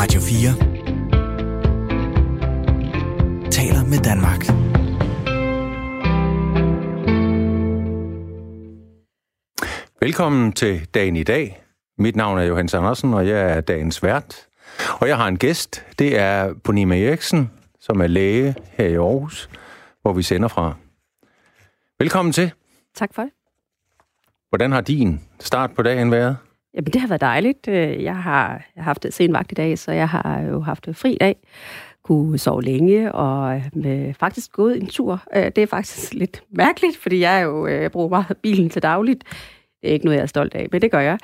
Radio 4 taler med Danmark. Velkommen til dagen i dag. Mit navn er Johannes Andersen, og jeg er dagens vært. Og jeg har en gæst. Det er Bonima Eriksen, som er læge her i Aarhus, hvor vi sender fra. Velkommen til. Tak for det. Hvordan har din start på dagen været? Jamen, det har været dejligt. Øh, jeg har, jeg har haft sen vagt i dag, så jeg har jo haft fri dag. Kunne sove længe og med, faktisk gået en tur. Øh, det er faktisk lidt mærkeligt, fordi jeg jo jeg bruger meget bilen til dagligt. Det er ikke noget, jeg er stolt af, men det gør jeg.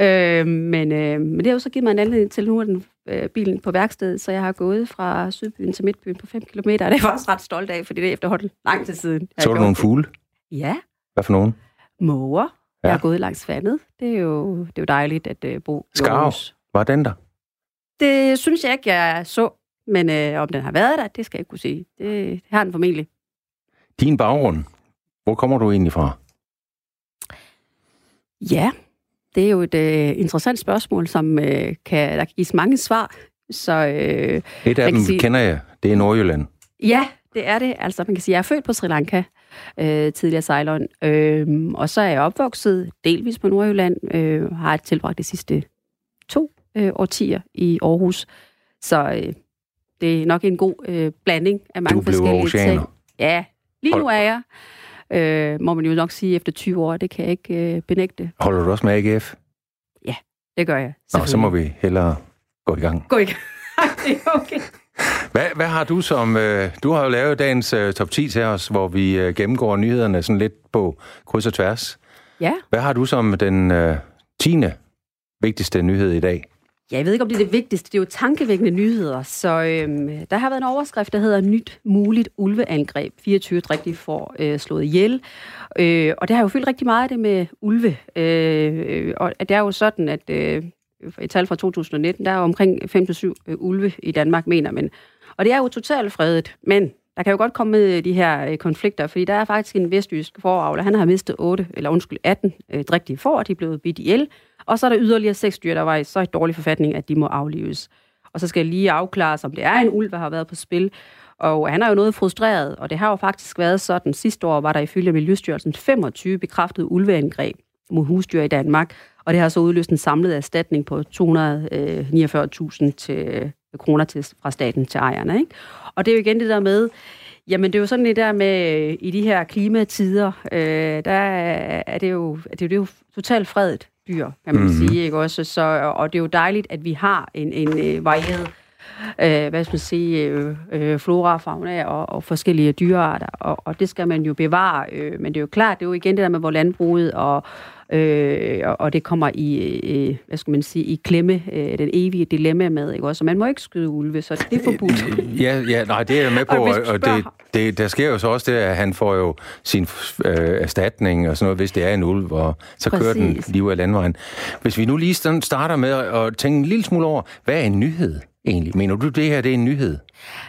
Øh, men, øh, men det har jo så givet mig en anledning til, nu den øh, bilen på værkstedet, så jeg har gået fra Sydbyen til Midtbyen på 5 km, og det er jeg faktisk ret stolt af, fordi det er efterhånden lang tid siden. Så du nogle fugle? Ja. Hvad for nogen? Måger. Ja. Jeg har gået langs vandet. Det er jo, det er jo dejligt at uh, bo i Skarv. Var den der? Det synes jeg ikke, jeg så. Men øh, om den har været der, det skal jeg ikke kunne sige. Det, det har den formentlig. Din baggrund, hvor kommer du egentlig fra? Ja, det er jo et øh, interessant spørgsmål, som øh, kan, der kan gives mange svar. Så, øh, et af dem sige, kender jeg. Det er Nordjylland. Ja, det er det. Altså, man kan sige, jeg er født på Sri Lanka, øh, tidligere Ceylon, øh, og så er jeg opvokset delvis på Nordjylland, øh, har tilbragt de sidste to øh, årtier i Aarhus. Så øh, det er nok en god øh, blanding af mange forskellige ting. Ja, lige nu er jeg. Øh, må man jo nok sige efter 20 år, det kan jeg ikke øh, benægte. Holder du også med AGF? Ja, det gør jeg. Nå, så må vi hellere gå i gang. Gå i gang. okay. Hvad, hvad har du som... Øh, du har jo lavet dagens øh, top 10 til os, hvor vi øh, gennemgår nyhederne sådan lidt på kryds og tværs. Ja. Hvad har du som den øh, 10. vigtigste nyhed i dag? Ja, jeg ved ikke, om det er det vigtigste. Det er jo tankevækkende nyheder. Så øhm, der har været en overskrift, der hedder Nyt muligt ulveangreb. 24 rigtig får øh, slået ihjel. Øh, og det har jo fyldt rigtig meget det med ulve. Øh, og det er jo sådan, at øh, et tal fra 2019, der er omkring 5-7 øh, ulve i Danmark, mener man. Og det er jo totalt fredet, men der kan jo godt komme med øh, de her øh, konflikter, fordi der er faktisk en vestjysk foravler, han har mistet 8, eller undskyld, 18 øh, drigtige får, de er blevet bidt ihjel, og så er der yderligere seks dyr, der var i så dårlig forfatning, at de må aflives. Og så skal jeg lige afklare, om det er en ulv, der har været på spil. Og han er jo noget frustreret, og det har jo faktisk været sådan. Sidste år var der ifølge Miljøstyrelsen 25 bekræftede ulveangreb mod husdyr i Danmark, og det har så udløst en samlet erstatning på 249.000 til, kroner til, fra staten til ejerne. Ikke? Og det er jo igen det der med, Jamen, det er jo sådan det der med, i de her klimatider, øh, der er det jo, det er jo, det er jo totalt fredet dyr, kan man mm-hmm. sige, ikke også? Så, og det er jo dejligt, at vi har en, en øh, varieret øh, hvad skal man sige, øh, øh, flora, fauna og, og forskellige dyrearter, og, og det skal man jo bevare. Øh, men det er jo klart, det er jo igen det der med, hvor landbruget og øh, og det kommer i, øh, hvad skal man sige, i klemme, øh, den evige dilemma med, ikke også? man må ikke skyde ulve, så det er forbudt. Ja, ja nej, det er jeg med på, og, og det, det, der sker jo så også det, at han får jo sin øh, erstatning og sådan noget, hvis det er en ulv, og så Præcis. kører den lige af landvejen. Hvis vi nu lige starter med at tænke en lille smule over, hvad er en nyhed? egentlig? Mener du, det her det er en nyhed?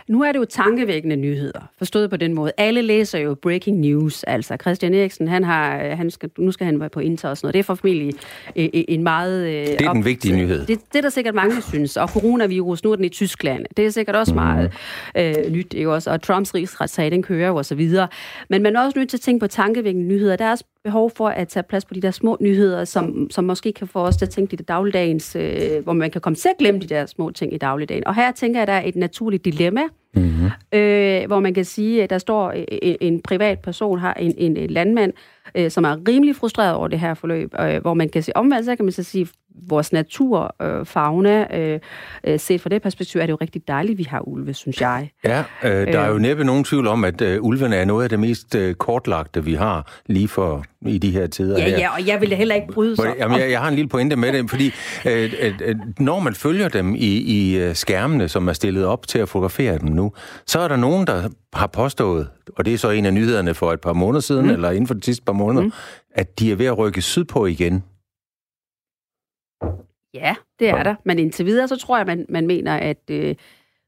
Nu er det jo tankevækkende nyheder, forstået på den måde. Alle læser jo breaking news, altså Christian Eriksen, han har, han skal, nu skal han være på Inter og sådan noget. Det er for familie en meget... Øh, det er op, den vigtige nyhed. Det, det er der sikkert mange, der synes. Og coronavirus, nu er den i Tyskland. Det er sikkert også mm. meget øh, nyt, ikke også? Og Trumps rigsretssag, den kører jo og så videre. Men man er også nødt til at tænke på tankevækkende nyheder. Der er også behov for at tage plads på de der små nyheder, som, som måske kan få os til at tænke i det dagligdagens, øh, hvor man kan komme til at glemme de der små ting i dagligdagen. Og her tænker jeg, at der er et naturligt dilemma, dilemma, mm-hmm. øh, hvor man kan sige, at der står en, en privat person, har en, en landmand, øh, som er rimelig frustreret over det her forløb, øh, hvor man kan sige omvendt, så kan man så sige, vores natur, øh, fauna, øh, øh, set fra det perspektiv, er det jo rigtig dejligt, vi har ulve, synes jeg. Ja, øh, der er jo øh. næppe nogen tvivl om, at øh, ulvene er noget af det mest øh, kortlagte, vi har lige for i de her tider. Ja, her. ja, og jeg vil heller ikke bryde sig. Jamen, jeg, jeg har en lille pointe med det, fordi øh, øh, når man følger dem i, i øh, skærmene, som er stillet op til at fotografere dem nu, så er der nogen, der har påstået, og det er så en af nyhederne for et par måneder siden, mm. eller inden for de sidste par måneder, mm. at de er ved at rykke sydpå igen. Ja, det er der. Men indtil videre, så tror jeg, man, man mener, at øh,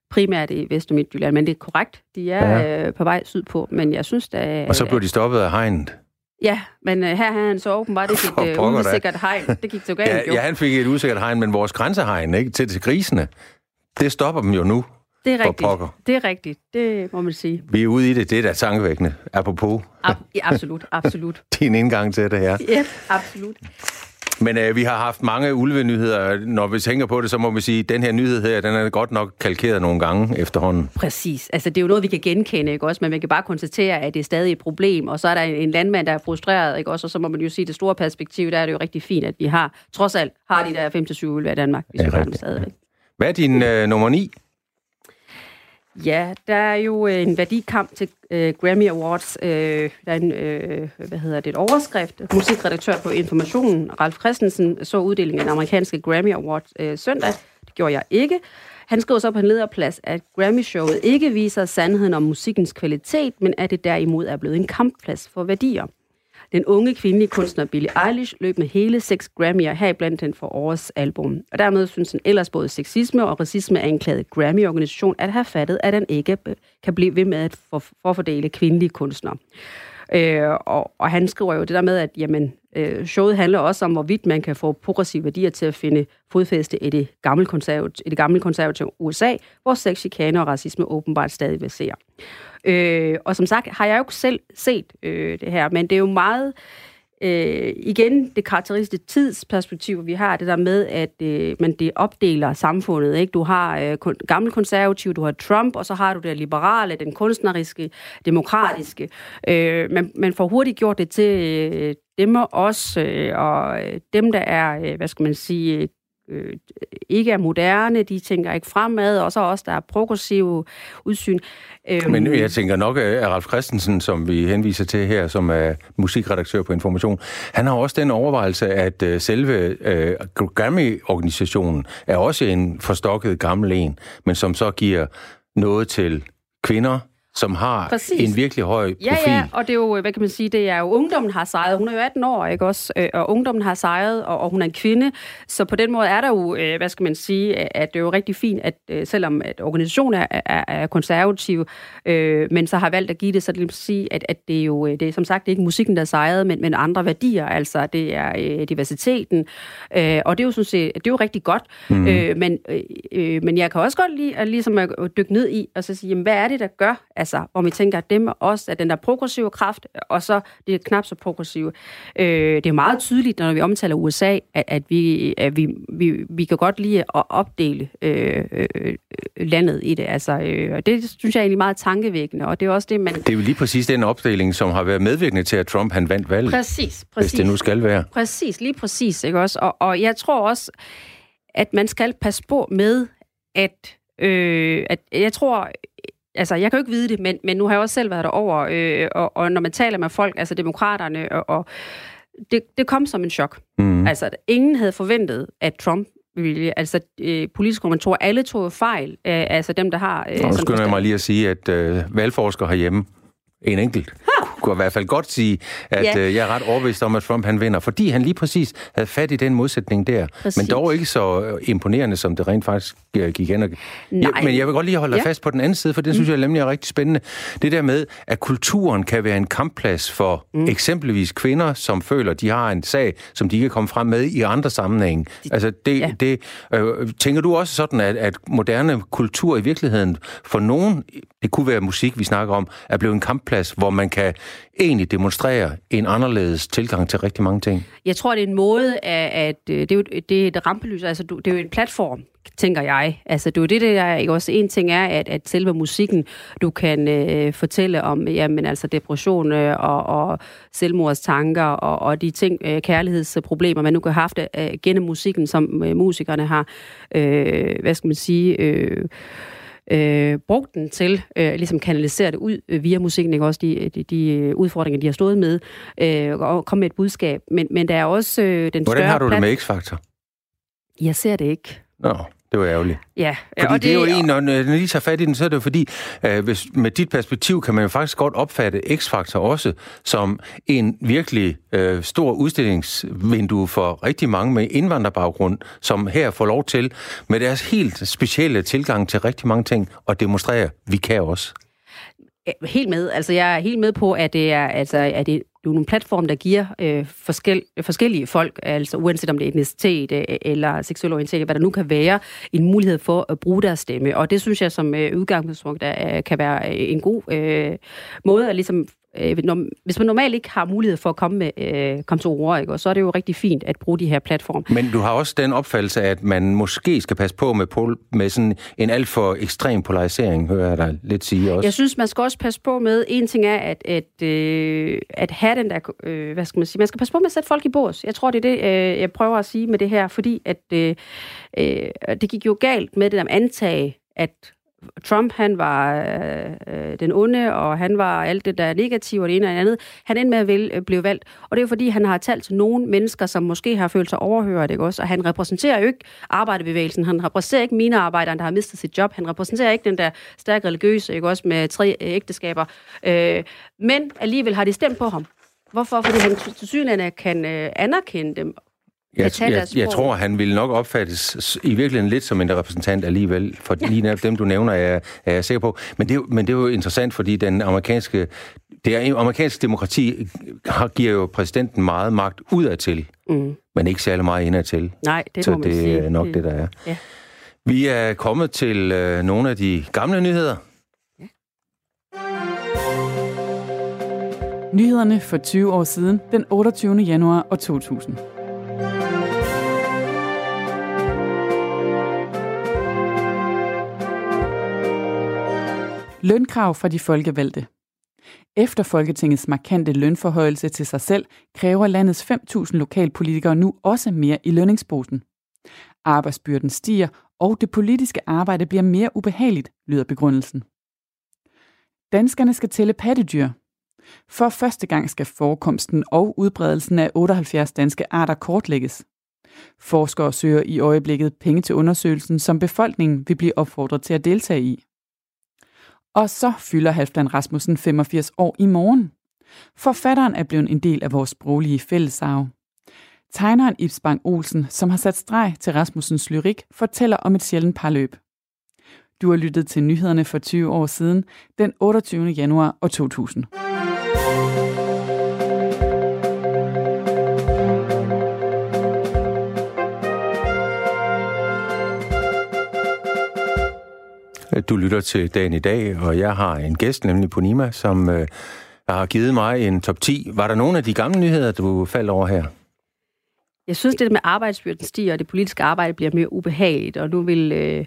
primært i Vest- og Midtjylland. Men det er korrekt. De er ja. øh, på vej sydpå. Men jeg synes da... Og så blev de stoppet af hegnet. Ja, men øh, her har han så åbenbart fik et øh, usikkert hegn. Det gik så galt, ja, jo. Ja, han fik et usikkert hegn, men vores grænsehegn, ikke? Til, til grisene, det stopper dem jo nu. Det er rigtigt. Pokker. Det er rigtigt. Det må man sige. Vi er ude i det. Det er da tankevækkende. Apropos. Ab- ja, absolut. Absolut. Din indgang til det her. Ja, absolut. Men øh, vi har haft mange ulvenyheder. Når vi tænker på det, så må vi sige, at den her nyhed her, den er godt nok kalkeret nogle gange efterhånden. Præcis. Altså, det er jo noget, vi kan genkende, ikke også? Men man kan bare konstatere, at det er stadig et problem. Og så er der en landmand, der er frustreret, ikke også? Og så må man jo sige, det store perspektiv, der er det jo rigtig fint, at vi har, trods alt, har de der 5-7 ulve i Danmark. Vi ja, stadigvæk. Hvad er din øh, nummer 9? Ja, der er jo øh, en værdikamp til øh, Grammy Awards. Øh, der er en, øh, hvad hedder det, et overskrift. Musikredaktør på Informationen, Ralf Christensen, så uddelingen af den amerikanske Grammy Awards øh, søndag. Det gjorde jeg ikke. Han skriver så på en lederplads, at Grammy-showet ikke viser sandheden om musikkens kvalitet, men at det derimod er blevet en kampplads for værdier. Den unge kvindelige kunstner Billie Eilish løb med hele seks Grammy'er, heriblandt den for årets album. Og dermed synes den ellers både sexisme og racisme anklaget Grammy-organisation at have fattet, at den ikke kan blive ved med at forfordele kvindelige kunstnere. Øh, og, og han skriver jo det der med, at jamen, øh, showet handler også om, hvorvidt man kan få progressive værdier til at finde fodfæste i det gamle konservative, i det gamle konservative USA, hvor sexchikane og racisme åbenbart stadig vil. Øh, og som sagt har jeg jo ikke selv set øh, det her, men det er jo meget øh, igen det karakteristiske tidsperspektiv, vi har, det der med, at øh, man det opdeler samfundet. Ikke? Du har øh, kon- gammel konservativ, du har Trump, og så har du det liberale, den kunstneriske, demokratiske. Øh, man, man får hurtigt gjort det til øh, dem og os, øh, og øh, dem, der er, øh, hvad skal man sige, øh, ikke er moderne, de tænker ikke fremad, og så også der er progressive udsyn. Øhm, Men jeg tænker nok, øh, at Ralf Christensen, som vi henviser til her, som er musikredaktør på Information, han har også den overvejelse, at øh, selve uh, Grammy-organisationen er også en forstokket gammel en, men som så giver noget til kvinder, som har Præcis. en virkelig høj profil. Ja, ja, og det er jo, hvad kan man sige, det er jo, ungdommen har sejret. Hun er jo 18 år, ikke også? Øh, og ungdommen har sejret, og, og hun er en kvinde. Så på den måde er der jo, øh, hvad skal man sige, at det er jo rigtig fint, at øh, selvom at organisationen er, er, er konservativ, øh, men så har valgt at give det, så det vil sige, at, at det er jo, det er som sagt ikke musikken, der er sejret, men, men andre værdier, altså det er øh, diversiteten, øh, og det er jo sådan set, det er jo rigtig godt, mm. øh, men, øh, men jeg kan også godt lide at, ligesom at dykke ned i, og så sige, jamen, hvad er det, der gør, altså, hvor vi tænker, at dem også er den der progressive kraft, og så det er knap så progressive. Øh, det er meget tydeligt, når vi omtaler USA, at, at, vi, at vi, vi, vi kan godt lide at opdele øh, øh, landet i det. Altså, øh, det synes jeg er egentlig meget tankevækkende, og det er også det, man... Det er jo lige præcis den opdeling, som har været medvirkende til, at Trump han vandt valget. Præcis, præcis. Hvis det nu skal være. Præcis, lige præcis, ikke også? Og, og jeg tror også, at man skal passe på med, at, øh, at jeg tror, altså, jeg kan jo ikke vide det, men, men nu har jeg også selv været derover, øh, og, og når man taler med folk, altså demokraterne, og, og det, det kom som en chok. Mm. Altså, ingen havde forventet, at Trump ville, altså øh, politiske kommentatorer, alle tog fejl, øh, altså dem, der har... Øh, nu skynder jeg mig lige at sige, at øh, valgforskere herhjemme, en enkelt, kunne i hvert fald godt sige, at ja. øh, jeg er ret overbevist om, at Trump han vinder, fordi han lige præcis havde fat i den modsætning der. Præcis. Men dog ikke så øh, imponerende, som det rent faktisk øh, gik hen. Og... Ja, men jeg vil godt lige holde ja. fast på den anden side, for det synes mm. jeg nemlig er rigtig spændende. Det der med, at kulturen kan være en kampplads for mm. eksempelvis kvinder, som føler, de har en sag, som de kan komme frem med i andre sammenhænge. Altså, det, ja. det, øh, tænker du også sådan, at, at moderne kultur i virkeligheden for nogen, det kunne være musik, vi snakker om, er blevet en kampplads, hvor man kan egentlig demonstrere en anderledes tilgang til rigtig mange ting? Jeg tror, det er en måde, at, at det, er jo, det er et rampelys, altså det er jo en platform, tænker jeg. Altså, det er jo det, der er, ikke også en ting er, at, at selve musikken, du kan øh, fortælle om, jamen altså depression øh, og, og selvmordstanker og, og de ting, øh, kærlighedsproblemer, man nu kan have haft øh, gennem musikken, som øh, musikerne har, øh, hvad skal man sige, øh, øh, brugt den til, øh, ligesom kanalisere det ud øh, via musikken, ikke? også de, de, de øh, udfordringer, de har stået med, øh, og komme med et budskab. Men, men der er også øh, den Hvordan større... Hvordan har du det med X-Factor? Jeg ser det ikke. Nå. Det var ærgerligt. Ja. Fordi og det, det er jo en, når, når de tager fat i den, så er det jo fordi, øh, hvis, med dit perspektiv kan man jo faktisk godt opfatte X-Factor også som en virkelig øh, stor udstillingsvindue for rigtig mange med indvandrerbaggrund, som her får lov til med deres helt specielle tilgang til rigtig mange ting at demonstrere, vi kan også. Helt med. Altså, jeg er helt med på, at det er, altså, at det det er nogle platforme, der giver øh, forskel, forskellige folk, altså uanset om det er etnicitet øh, eller seksuel orientering, hvad der nu kan være, en mulighed for at bruge deres stemme. Og det synes jeg som øh, udgangspunkt der, øh, kan være øh, en god øh, måde at ligesom øh, når, hvis man normalt ikke har mulighed for at komme, med, øh, komme til ord, ikke, og så er det jo rigtig fint at bruge de her platforme. Men du har også den opfattelse, at man måske skal passe på med, pol, med sådan en alt for ekstrem polarisering, hører jeg dig lidt sige også. Jeg synes, man skal også passe på med, en ting er, at, at, øh, at have den der, øh, hvad skal man sige, man skal passe på med at sætte folk i bås. Jeg tror, det er det, øh, jeg prøver at sige med det her, fordi at øh, øh, det gik jo galt med det der antage, at Trump, han var øh, øh, den onde, og han var alt det, der er negativt, og det ene og det andet. Han endte med at vil, øh, blive valgt, og det er jo fordi, han har talt til nogle mennesker, som måske har følt sig overhørt, ikke også? Og han repræsenterer jo ikke arbejderbevægelsen, han repræsenterer ikke mine arbejdere, der har mistet sit job, han repræsenterer ikke den der stærk religiøse, ikke også, med tre øh, ægteskaber. Øh, men alligevel har de stemt på ham. Hvorfor? Fordi han til synligheden kan øh, anerkende dem jeg, jeg, jeg tror, han vil nok opfattes i virkeligheden lidt som en repræsentant alligevel, for ja. lige dem, du nævner, er, er jeg sikker på. Men det, men det er jo interessant, fordi den amerikanske, det er, amerikanske demokrati har, giver jo præsidenten meget magt udadtil, mm. men ikke særlig meget indadtil. Nej, det Så må man det sige. er nok det, det der er. Ja. Vi er kommet til øh, nogle af de gamle nyheder. Ja. Nyhederne for 20 år siden, den 28. januar år 2000. Lønkrav fra de folkevalgte. Efter Folketingets markante lønforhøjelse til sig selv, kræver landets 5.000 lokalpolitikere nu også mere i lønningsposen. Arbejdsbyrden stiger, og det politiske arbejde bliver mere ubehageligt, lyder begrundelsen. Danskerne skal tælle pattedyr. For første gang skal forekomsten og udbredelsen af 78 danske arter kortlægges. Forskere søger i øjeblikket penge til undersøgelsen, som befolkningen vil blive opfordret til at deltage i. Og så fylder Halfdan Rasmussen 85 år i morgen. Forfatteren er blevet en del af vores sproglige fællesarv. Tegneren Ibs Bang Olsen, som har sat streg til Rasmussens lyrik, fortæller om et sjældent parløb. Du har lyttet til nyhederne for 20 år siden, den 28. januar 2000. Du lytter til dagen i dag, og jeg har en gæst, nemlig Ponima, som øh, har givet mig en top 10. Var der nogle af de gamle nyheder, du faldt over her? Jeg synes, det med arbejdsbyrden stiger, og det politiske arbejde bliver mere ubehageligt, og nu vil øh,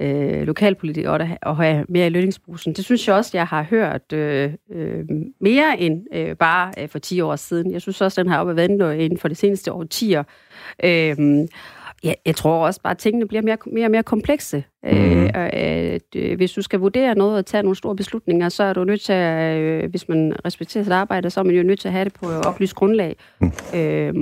øh, lokalpolitikere og have mere i lønningsbrusen. Det synes jeg også, jeg har hørt øh, øh, mere end øh, bare øh, for 10 år siden. Jeg synes også, den har op og vendt øh, inden for de seneste årtier. Øh, Ja, jeg tror også bare, at tingene bliver mere, mere og mere komplekse. Mm. Øh, at, øh, hvis du skal vurdere noget og tage nogle store beslutninger, så er du nødt til at, øh, hvis man respekterer sit arbejde, så er man jo nødt til at have det på oplyst grundlag. Mm. Øh,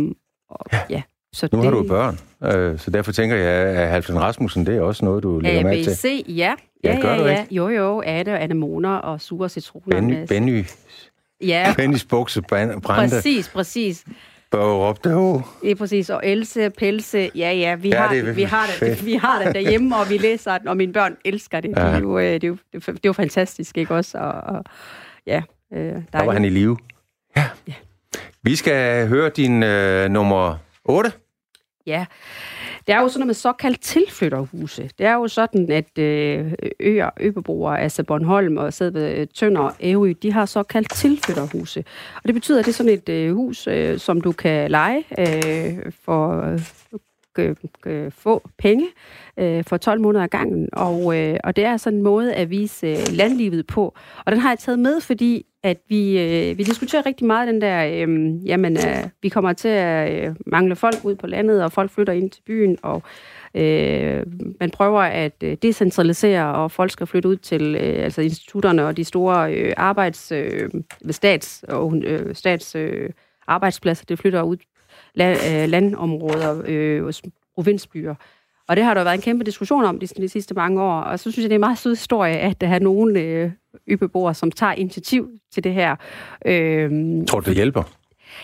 og, ja. ja. Så nu det... har du børn, øh, så derfor tænker jeg, at Halvdan Rasmussen, det er også noget, du lægger mærke til. ABC, ja. Ja, ja, ja, ja. Jo, jo, Ade og anemoner og sure citroner. Benny, Benny, ja. Bennys bukse brændte. Præcis, præcis. Børup, det er præcis. Og Else, Pelse, ja, ja, vi, ja, har, det, vi, har det, vi har det derhjemme, og vi læser den, og mine børn elsker det. Ja. Det, er jo, det, er jo, det, er jo fantastisk, ikke også? Og, og ja, øh, der var han i live. Ja. ja. Vi skal høre din øh, nummer 8. Ja, det er jo sådan noget med såkaldt tilflytterhuse. Det er jo sådan, at øh, øer, øbeboere, altså Bornholm og sidder øh, Tønder og Ævø, de har såkaldt tilflytterhuse. Og det betyder, at det er sådan et øh, hus, som du kan lege for øh, få penge øh, for 12 måneder ad gangen. Og, øh, og det er sådan en måde at vise øh, landlivet på. Og den har jeg taget med, fordi at vi, øh, vi diskuterer rigtig meget den der, øh, jamen, øh, vi kommer til at øh, mangle folk ud på landet, og folk flytter ind til byen, og øh, man prøver at øh, decentralisere, og folk skal flytte ud til øh, altså institutterne og de store øh, arbejds, øh, stats, og, øh, stats øh, arbejdspladser, det flytter ud land, øh, landområder, øh, provinsbyer. Og det har der været en kæmpe diskussion om de, de sidste mange år, og så synes jeg, det er en meget sød historie, at der er nogle øh, øbeboere, som tager initiativ til det her. Øh, Tror du, det hjælper?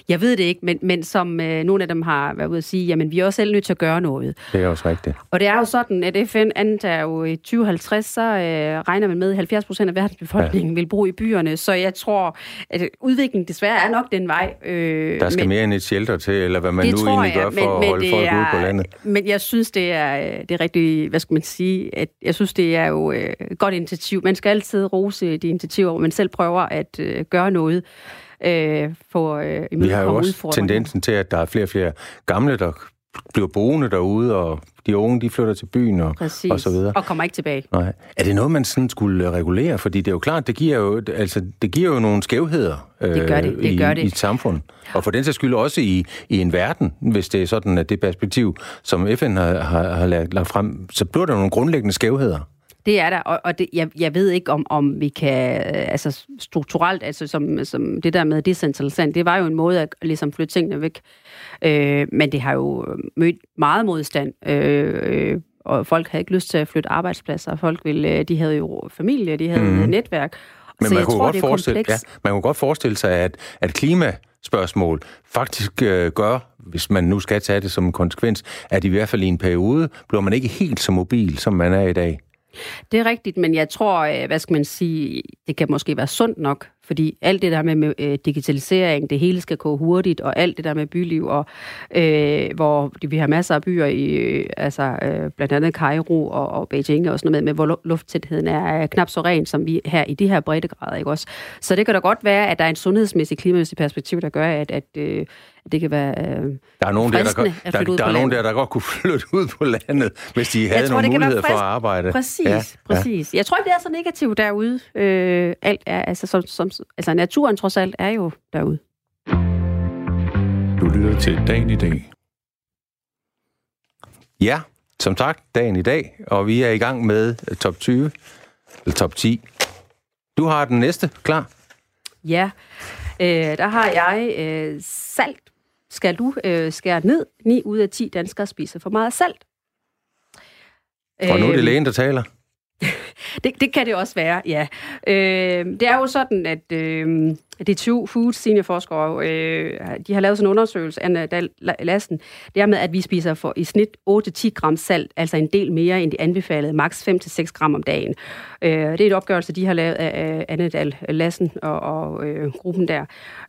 Jeg ved det ikke, men, men som øh, nogle af dem har været ude at sige, jamen vi er også selv nødt til at gøre noget. Det er også rigtigt. Og det er jo sådan, at FN antager jo i 2050, så øh, regner man med, at 70 procent af verdens befolkning ja. vil bo i byerne. Så jeg tror, at udviklingen desværre er nok den vej. Øh, der skal men, mere end et shelter til, eller hvad man nu egentlig jeg, gør for men, at holde folk er, ude på landet. Men jeg synes, det er, det er rigtig, hvad skal man sige, at jeg synes, det er jo øh, godt initiativ. Man skal altid rose de initiativer, hvor man selv prøver at øh, gøre noget øh, for øh, Vi har jo også tendensen til, at der er flere og flere gamle, der bliver boende derude, og de unge, de flytter til byen og, og så videre. og kommer ikke tilbage. Nej. Er det noget, man sådan skulle regulere? Fordi det er jo klart, det giver jo, altså, det giver jo nogle skævheder øh, det gør det, det i, gør det. i et samfund. Og for den sags skyld også i, i en verden, hvis det er sådan, at det perspektiv, som FN har, har, har lagt frem, så bliver der nogle grundlæggende skævheder. Det er der, og, og det, jeg, jeg ved ikke, om, om vi kan, altså strukturelt, altså som, som det der med decentralisering, det var jo en måde at ligesom flytte tingene væk. Øh, men det har jo mødt meget modstand, øh, og folk havde ikke lyst til at flytte arbejdspladser. Folk ville, de havde jo familie, de havde mm. netværk. Men så man, kunne tror, godt forestille, ja, man kunne godt forestille sig, at, at klimaspørgsmål faktisk øh, gør, hvis man nu skal tage det som en konsekvens, at i hvert fald i en periode bliver man ikke helt så mobil, som man er i dag. Det er rigtigt, men jeg tror, øh, hvad skal man sige, det kan måske være sundt nok, fordi alt det der med, med øh, digitalisering, det hele skal gå hurtigt, og alt det der med byliv, og øh, hvor vi har masser af byer, i, øh, altså øh, blandt andet Cairo og, og Beijing og sådan noget med, med hvor lufttætheden er knap så ren, som vi her i de her breddegrader, ikke også? Så det kan da godt være, at der er en sundhedsmæssig, klimamæssig perspektiv, der gør, at, at øh, det kan være øh, der er nogen der, der, der, der, der er nogen der, der godt kunne flytte ud på landet, hvis de havde tror, nogle muligheder for at arbejde. Præcis, ja, præcis. Ja. Jeg tror ikke, det er så negativt derude. Øh, alt er, altså, som, som, altså naturen trods alt er jo derude. Du lytter til Dagen i dag. Ja, som sagt, dagen i dag, og vi er i gang med top 20, eller top 10. Du har den næste klar. Ja, øh, der har jeg øh, salt. Skal du øh, skære ned? 9 ud af 10 danskere spiser for meget salt. Og nu er det øhm, lægen, der taler det, det kan det også være, ja. Øh, det er jo sådan, at øh, DTU Food seniorforskere, øh, de har lavet sådan en undersøgelse, Anna Lassen, det er med, at vi spiser for i snit 8-10 gram salt, altså en del mere end de anbefalede, maks 5-6 gram om dagen. Øh, det er et opgørelse, de har lavet af Anna Dahl Lassen og, og øh, gruppen der.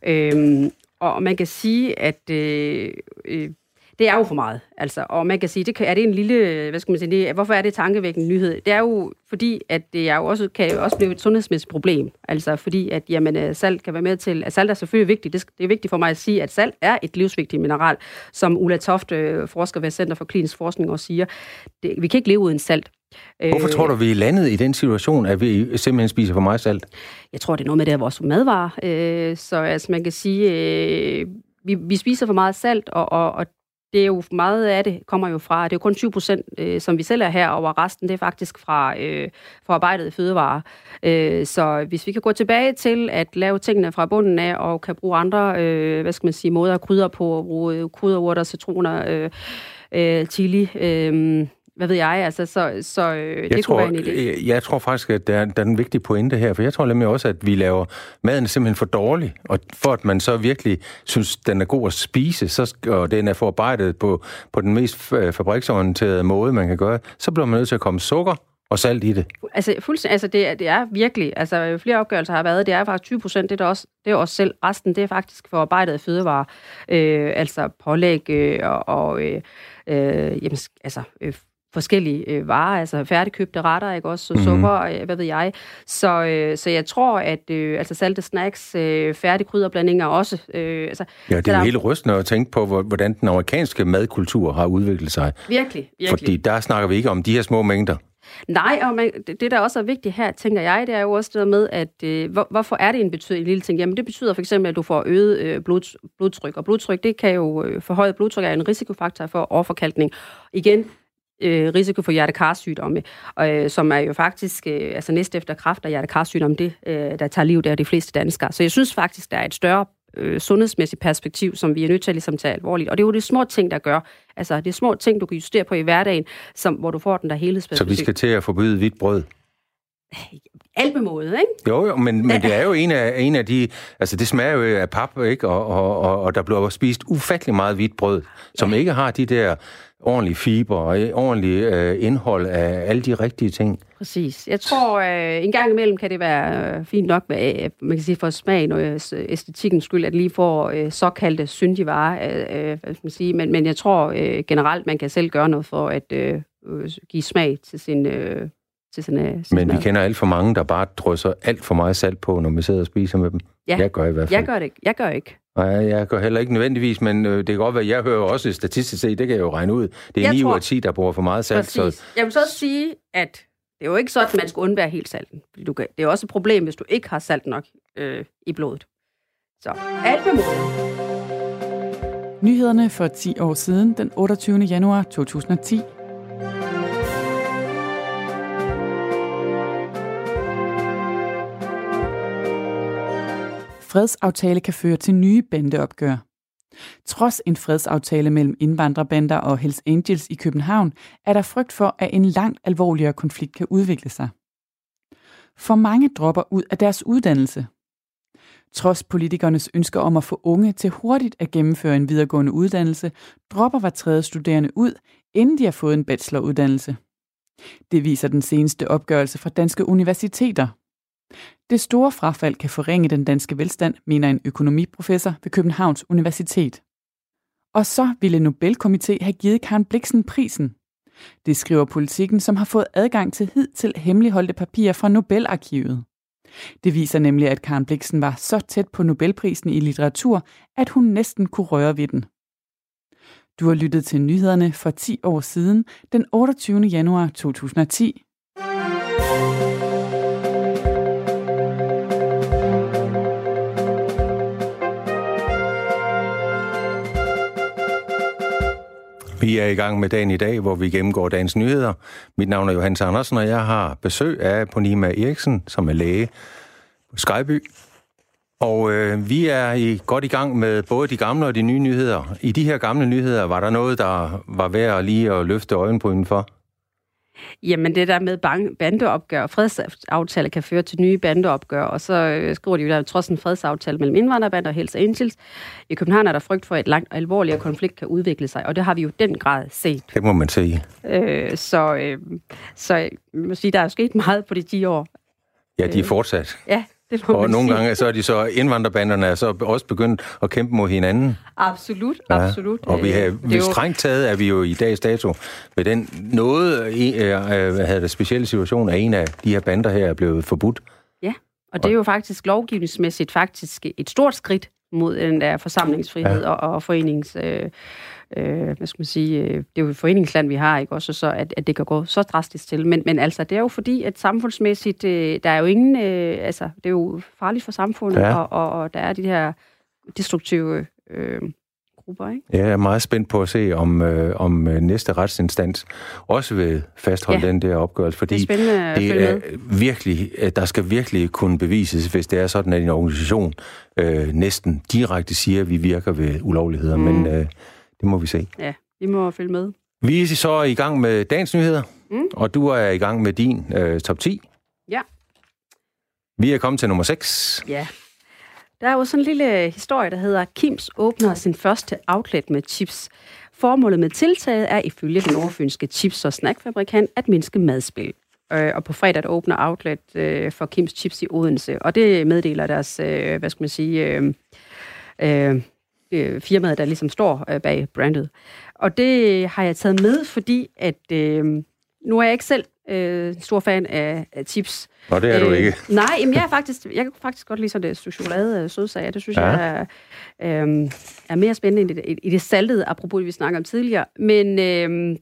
Øh, og man kan sige, at øh, øh det er jo for meget. Altså, og man kan sige, det kan, er det en lille, hvad skal man sige, det, hvorfor er det tankevækkende nyhed? Det er jo fordi, at det er jo også, kan jo også blive et sundhedsmæssigt problem. Altså fordi, at jamen, øh, salt kan være med til, at salt er selvfølgelig vigtigt. Det, det er vigtigt for mig at sige, at salt er et livsvigtigt mineral, som Ulla Toft, øh, forsker ved Center for Klinisk Forskning, også siger. Det, vi kan ikke leve uden salt. Hvorfor tror du, vi er landet i den situation, at vi simpelthen spiser for meget salt? Jeg tror, det er noget med det af vores madvarer. Så altså, man kan sige, vi, vi spiser for meget salt, og, og, og det er jo meget af det kommer jo fra, det er jo kun 20 procent, øh, som vi selv er her, og resten det er faktisk fra, øh, forarbejdet fødevarer. fødevare. Øh, så hvis vi kan gå tilbage til at lave tingene fra bunden af, og kan bruge andre, øh, hvad skal man sige, måder at krydre på, bruge øh, krydderurter, citroner, øh, øh, chili, øh, hvad ved jeg, altså, så, så øh, det tror, kunne være en idé. Jeg, jeg tror faktisk, at der er, der er en vigtig pointe her, for jeg tror nemlig også, at vi laver maden simpelthen for dårlig, og for at man så virkelig synes, den er god at spise, så, og den er forarbejdet på, på den mest fabriksorienterede måde, man kan gøre, så bliver man nødt til at komme sukker og salt i det. Altså, fuldstændig, altså det, er, det er virkelig, altså flere opgørelser har været, det er faktisk 20 procent, det er også, det er også selv. Resten, det er faktisk forarbejdet af fødevarer, øh, altså pålæg øh, og, og øh, øh, jamen, altså, øh, forskellige øh, varer, altså færdigkøbte retter, ikke også, mm-hmm. sukker, øh, hvad ved jeg. Så, øh, så jeg tror, at øh, altså salte snacks, øh, færdige krydderblandinger også. Øh, altså, ja, det er jo helt rystende at tænke på, hvordan den amerikanske madkultur har udviklet sig. Virkelig, virkelig. Fordi der snakker vi ikke om de her små mængder. Nej, og man, det, der også er vigtigt her, tænker jeg, det er jo også det med, at øh, hvor, hvorfor er det en betydelig lille ting? Jamen, det betyder for eksempel, at du får øget øh, blod, blodtryk, og blodtryk, det kan jo, øh, forhøjet blodtryk er en risikofaktor for overforkalkning. Igen, øh, risiko for hjertekarsygdomme, øh, som er jo faktisk, øh, altså næst efter kræft og hjertekarsygdomme, det, øh, der tager liv, der er de fleste danskere. Så jeg synes faktisk, der er et større øh, sundhedsmæssigt perspektiv, som vi er nødt til at ligesom tage alvorligt. Og det er jo de små ting, der gør. Altså, det er små ting, du kan justere på i hverdagen, som, hvor du får den der helhedsperspektiv. Så vi skal til at forbyde hvidt brød? alpemåde, ikke? Jo, jo, men, men det er jo en af, en af de... Altså, det smager jo af pap, ikke? Og, og, og, og der bliver spist ufattelig meget hvidt brød, som ja. ikke har de der ordentlige fiber og ordentlig øh, indhold af alle de rigtige ting. Præcis. Jeg tror, øh, en gang imellem kan det være øh, fint nok, med, øh, man kan sige for smagen og øh, æstetikkens skyld, at lige får øh, såkaldte syndige varer, øh, hvad skal man sige. Men, men jeg tror øh, generelt, man kan selv gøre noget for at øh, give smag til sin... Øh, til sådan, øh, sin Men vi kender alt for mange, der bare drysser alt for meget salt på, når vi sidder og spiser med dem. Ja. Jeg gør i hvert fald. Jeg gør det ikke. Jeg gør ikke. Nej, jeg gør heller ikke nødvendigvis, men øh, det kan godt være, jeg hører også statistisk set, det kan jeg jo regne ud. Det er 9 ud af 10, der bruger for meget salt. Så... Jeg vil så sige, at det er jo ikke sådan, at man skal undvære helt salten. Du kan, det er også et problem, hvis du ikke har salt nok øh, i blodet. Så alt med måde. Nyhederne for 10 år siden, den 28. januar 2010. Fredsaftale kan føre til nye bandeopgør. Trods en fredsaftale mellem indvandrerbander og Hells Angels i København, er der frygt for, at en langt alvorligere konflikt kan udvikle sig. For mange dropper ud af deres uddannelse. Trods politikernes ønsker om at få unge til hurtigt at gennemføre en videregående uddannelse, dropper hver tredje studerende ud, inden de har fået en bacheloruddannelse. Det viser den seneste opgørelse fra danske universiteter. Det store frafald kan forringe den danske velstand, mener en økonomiprofessor ved Københavns Universitet. Og så ville Nobelkomité have givet Karen Bliksen prisen. Det skriver politikken, som har fået adgang til hidtil hemmeligholdte papirer fra Nobelarkivet. Det viser nemlig, at Karen Bliksen var så tæt på Nobelprisen i litteratur, at hun næsten kunne røre ved den. Du har lyttet til nyhederne for 10 år siden, den 28. januar 2010. Vi er i gang med dagen i dag, hvor vi gennemgår dagens nyheder. Mit navn er Johannes Andersen, og jeg har besøg af Ponima Eriksen, som er læge på Skyby. Og øh, vi er i, godt i gang med både de gamle og de nye nyheder. I de her gamle nyheder, var der noget, der var værd at lige at løfte øjenbrynen for? Jamen det der med bandeopgør og fredsaftale kan føre til nye bandeopgør, og så øh, skriver de jo der, trods en fredsaftale mellem indvandrerbander og Hells Angels, i København er der frygt for, at et langt alvorligere konflikt kan udvikle sig, og det har vi jo den grad set. Det må man sige. Øh, så, øh, så jeg må sige, der er sket meget på de 10 år. Ja, de er fortsat. Ja, det og nogle sige. gange så er de så, indvandrerbanderne er så også begyndt at kæmpe mod hinanden. Absolut, ja. absolut. Og vi har, vi strengt taget er vi jo i dags dato med den noget, øh, hvad hedder det, specielle situation, at en af de her bander her er blevet forbudt. Ja, og det er jo faktisk lovgivningsmæssigt faktisk et stort skridt mod den der forsamlingsfrihed ja. og, og forenings... Øh, øh, hvad skal man sige, øh, det er jo et foreningsland, vi har, ikke også, så at, at det kan gå så drastisk til. Men, men altså, det er jo fordi, at samfundsmæssigt, øh, der er jo ingen, øh, altså, det er jo farligt for samfundet, ja. og, og, og der er de her destruktive øh, grupper, ikke? Ja, jeg er meget spændt på at se, om, øh, om øh, næste retsinstans også vil fastholde ja. den der opgørelse, fordi det er, det er virkelig, der skal virkelig kunne bevises, hvis det er sådan, at en organisation øh, næsten direkte siger, at vi virker ved ulovligheder, mm. men øh, det må vi se. Ja, vi må følge med. Vi er så i gang med dagens nyheder, mm. og du er i gang med din øh, top 10. Ja. Vi er kommet til nummer 6. Ja. Der er jo sådan en lille historie, der hedder Kims åbner sin første outlet med chips. Formålet med tiltaget er ifølge den overfynske chips- og snackfabrikant at mindske madspil. Øh, og på fredag åbner outlet øh, for Kims Chips i Odense, og det meddeler deres, øh, hvad skal man sige, øh, øh, øh, firmaet, der ligesom står øh, bag brandet. Og det har jeg taget med, fordi at øh, nu er jeg ikke selv øh, stor fan af, af chips. Nå, det er øh, du ikke. Nej, jamen, jeg, er faktisk, jeg kan faktisk godt lide sådan det chokolade øh, sødsager. Det synes ja. jeg er, øh, er mere spændende end det, i det saltede, apropos vi snakker om tidligere. Men, øh,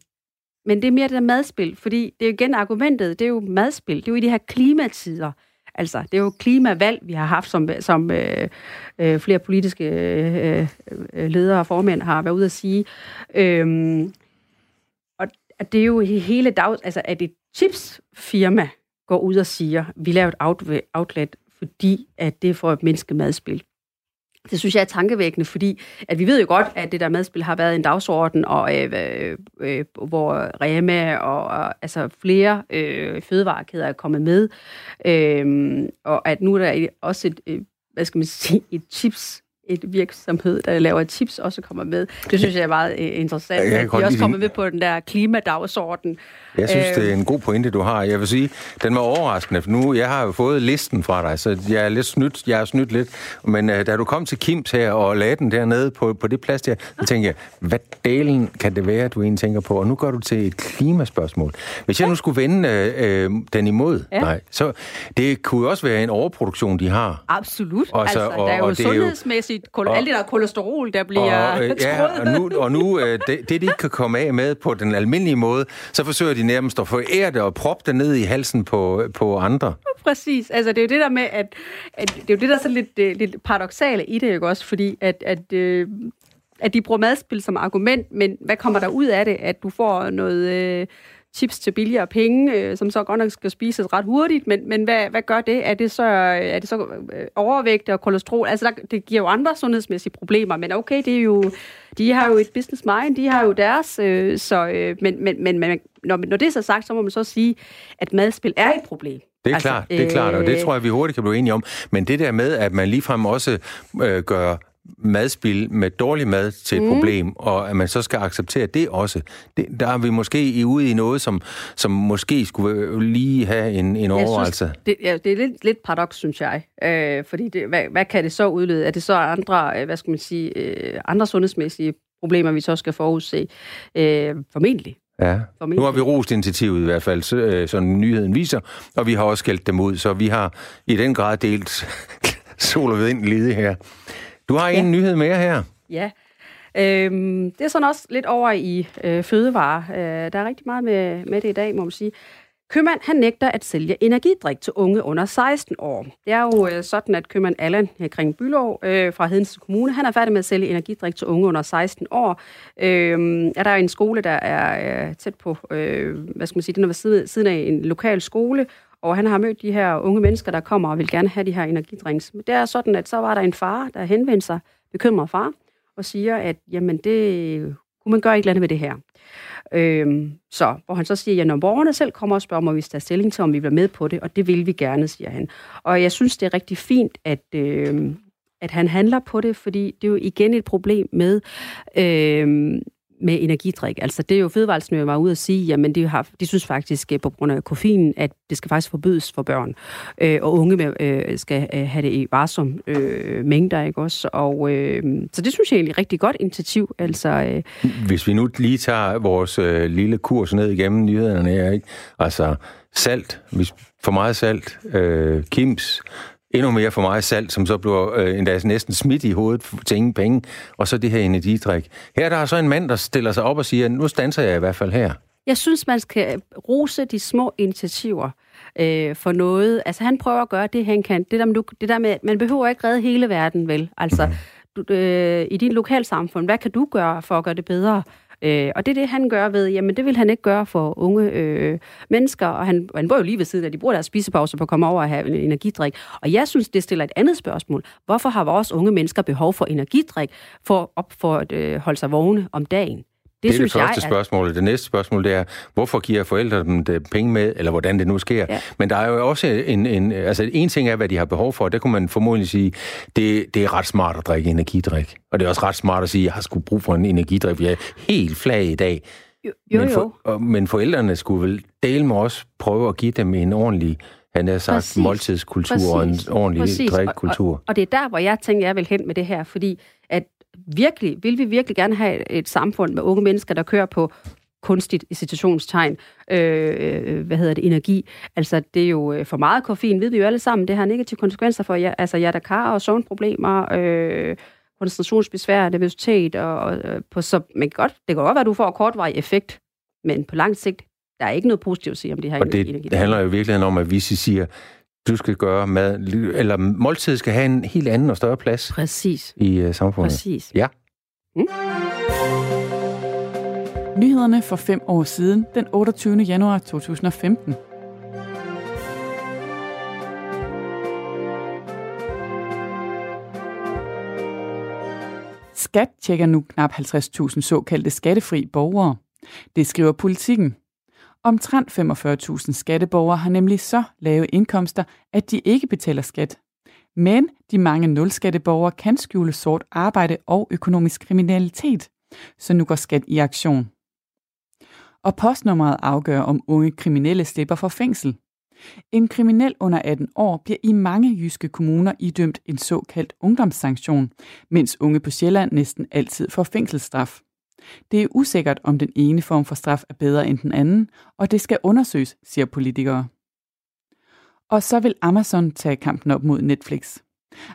men det er mere det der madspil, fordi det er jo igen argumentet, det er jo madspil. Det er jo i de her klimatider. Altså, det er jo klimavalg, vi har haft, som, som øh, øh, flere politiske øh, øh ledere og formænd har været ude at sige. Øhm, og at det er jo hele dag, altså at et chipsfirma går ud og siger, vi laver et outlet, fordi at det er for et menneske madspil det synes jeg er tankevækkende, fordi at vi ved jo godt, at det der madspil har været en dagsorden, og øh, øh, øh, hvor Rema og, og altså flere øh, fødevarekæder er kommet med, øh, og at nu er der også et, øh, hvad skal man sige, et chips et virksomhed, der laver chips, også kommer med. Det synes jeg er meget uh, interessant. Jeg at de også kommer med på den der klimadagsorden. Jeg synes, det er en god pointe, du har. Jeg vil sige, den var overraskende, for nu, jeg har jo fået listen fra dig, så jeg er lidt snydt, jeg er snydt lidt. Men uh, da du kom til Kims her og lagde den dernede på, på det plads der, så tænkte jeg, hvad delen kan det være, du egentlig tænker på? Og nu går du til et klimaspørgsmål. Hvis jeg nu skulle vende uh, uh, den imod, ja. nej, så det kunne jo også være en overproduktion, de har. Absolut. Og så, altså, og, der er jo sundhedsmæssigt, kol- og, alt det der kolesterol, der bliver og, øh, ja, og nu, og nu øh, det, det, de ikke kan komme af med på den almindelige måde, så forsøger de nærmest at forære det og proppe det ned i halsen på, på andre. Præcis. Altså, det er jo det der med, at, at det er jo det, der er så lidt, øh, lidt paradoxale i det, ikke også? Fordi at, at, øh, at de bruger madspil som argument, men hvad kommer der ud af det? At du får noget... Øh, chips til billigere penge, øh, som så godt nok skal spises ret hurtigt, men, men hvad, hvad gør det? Er det så, er det så øh, overvægt og kolesterol? Altså, der, det giver jo andre sundhedsmæssige problemer, men okay, det er jo, de har jo et business mind, de har jo deres, øh, så, øh, men, men, men, men når, når det er så sagt, så må man så sige, at madspil er et problem. Det er altså, klart, det er klart, og det øh, tror jeg, vi hurtigt kan blive enige om. Men det der med, at man ligefrem også øh, gør madspil med dårlig mad til et mm. problem, og at man så skal acceptere det også. Det, der er vi måske ude i noget, som, som måske skulle lige have en, en overvejelse. Synes, det, ja, det er lidt, lidt paradoks, synes jeg. Øh, fordi det, hvad, hvad kan det så udlede? Er det så andre, øh, hvad skal man sige, øh, andre sundhedsmæssige problemer, vi så skal forudse? Øh, formentlig. Ja, nu har vi rost initiativet i hvert fald, øh, sådan nyheden viser, og vi har også skældt dem ud, så vi har i den grad delt sol og vind lide her. Du har en ja. nyhed mere her. Ja. Øhm, det er sådan også lidt over i øh, fødevare. Øh, der er rigtig meget med, med det i dag, må man sige. Købmand, han nægter at sælge energidrik til unge under 16 år. Det er jo øh, sådan, at købmand Allan kring Bylov øh, fra Hedens Kommune, han er færdig med at sælge energidrik til unge under 16 år. Øh, er der en skole, der er øh, tæt på, øh, hvad skal man sige, den er ved siden, siden af en lokal skole, og han har mødt de her unge mennesker, der kommer og vil gerne have de her energidrinks. Men det er sådan, at så var der en far, der henvendte sig, bekymret far, og siger, at jamen det kunne man gøre et eller andet ved det her. Øhm, så, hvor han så siger, at når borgerne selv kommer og spørger, må vi tage stilling til, om vi bliver med på det, og det vil vi gerne, siger han. Og jeg synes, det er rigtig fint, at, øhm, at han handler på det, fordi det er jo igen et problem med, øhm, med energidrik. Altså, det er jo Fødevaretilsynet var ude at sige, jamen, de, har, de synes faktisk øh, på grund af koffein, at det skal faktisk forbydes for børn. Øh, og unge med, øh, skal øh, have det i varsom øh, mængder, ikke også? Og, øh, så det synes jeg egentlig er et rigtig godt initiativ. Altså, øh, Hvis vi nu lige tager vores øh, lille kurs ned igennem nyhederne her, ikke? Altså, salt, for meget salt, øh, Kims, endnu mere for meget salt, som så bliver øh, endda næsten smidt i hovedet til ingen penge, og så det her energidrik. Her der er så en mand, der stiller sig op og siger, nu stanser jeg i hvert fald her. Jeg synes, man skal rose de små initiativer øh, for noget. Altså, han prøver at gøre det, han kan. Det der, med, det der med, man behøver ikke redde hele verden, vel? Altså, mm. du, øh, i din lokalsamfund, hvad kan du gøre for at gøre det bedre? Øh, og det er det, han gør ved, jamen det vil han ikke gøre for unge øh, mennesker, og han, han bor jo lige ved siden af, de bruger deres spisepause på at komme over og have en energidrik. Og jeg synes, det stiller et andet spørgsmål. Hvorfor har vores unge mennesker behov for energidrik for, op, for at øh, holde sig vågne om dagen? Det, det er det første jeg, spørgsmål. Det næste spørgsmål det er, hvorfor giver forældre dem det penge med, eller hvordan det nu sker. Ja. Men der er jo også en, en... Altså, en ting er, hvad de har behov for. Det kunne man formodentlig sige, det, det er ret smart at drikke energidrik. Og det er også ret smart at sige, jeg har sgu brug for en energidrik. Jeg er helt flag i dag. Jo, jo, men, for, jo. men forældrene skulle vel dele med os prøve at give dem en ordentlig han har sagt Præcis. måltidskultur Præcis. og en ordentlig Præcis. drikkultur. Og, og, og det er der, hvor jeg tænker, jeg vil hen med det her, fordi at virkelig, vil vi virkelig gerne have et samfund med unge mennesker, der kører på kunstigt i situationstegn, øh, hvad hedder det, energi. Altså, det er jo øh, for meget koffein, ved vi jo alle sammen, det har negative konsekvenser for ja, altså hjertekar og søvnproblemer, øh, koncentrationsbesvær, nervøsitet, og, og øh, på, så men godt, det kan godt være, at du får kortvarig effekt, men på lang sigt, der er ikke noget positivt at sige om det her og det, energi. det handler jo virkelig om, at vi siger, du skal gøre mad, eller måltid skal have en helt anden og større plads Præcis. i uh, samfundet. Præcis. Ja. Mm. Nyhederne for fem år siden, den 28. januar 2015. Skat tjekker nu knap 50.000 såkaldte skattefri borgere. Det skriver politikken. Omtrent 45.000 skatteborgere har nemlig så lave indkomster, at de ikke betaler skat. Men de mange nulskatteborgere kan skjule sort arbejde og økonomisk kriminalitet. Så nu går skat i aktion. Og postnummeret afgør, om unge kriminelle slipper for fængsel. En kriminel under 18 år bliver i mange jyske kommuner idømt en såkaldt ungdomssanktion, mens unge på Sjælland næsten altid får fængselsstraf. Det er usikkert, om den ene form for straf er bedre end den anden, og det skal undersøges, siger politikere. Og så vil Amazon tage kampen op mod Netflix.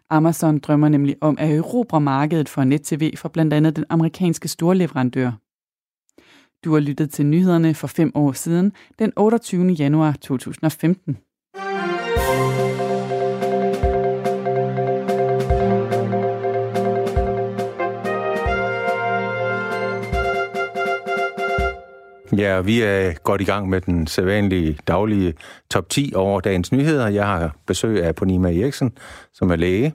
Amazon drømmer nemlig om at erobre markedet for net-tv fra blandt andet den amerikanske storleverandør. Du har lyttet til nyhederne for fem år siden, den 28. januar 2015. Ja, vi er godt i gang med den sædvanlige daglige top 10 over dagens nyheder. Jeg har besøg af Ponima Eriksen, som er læge,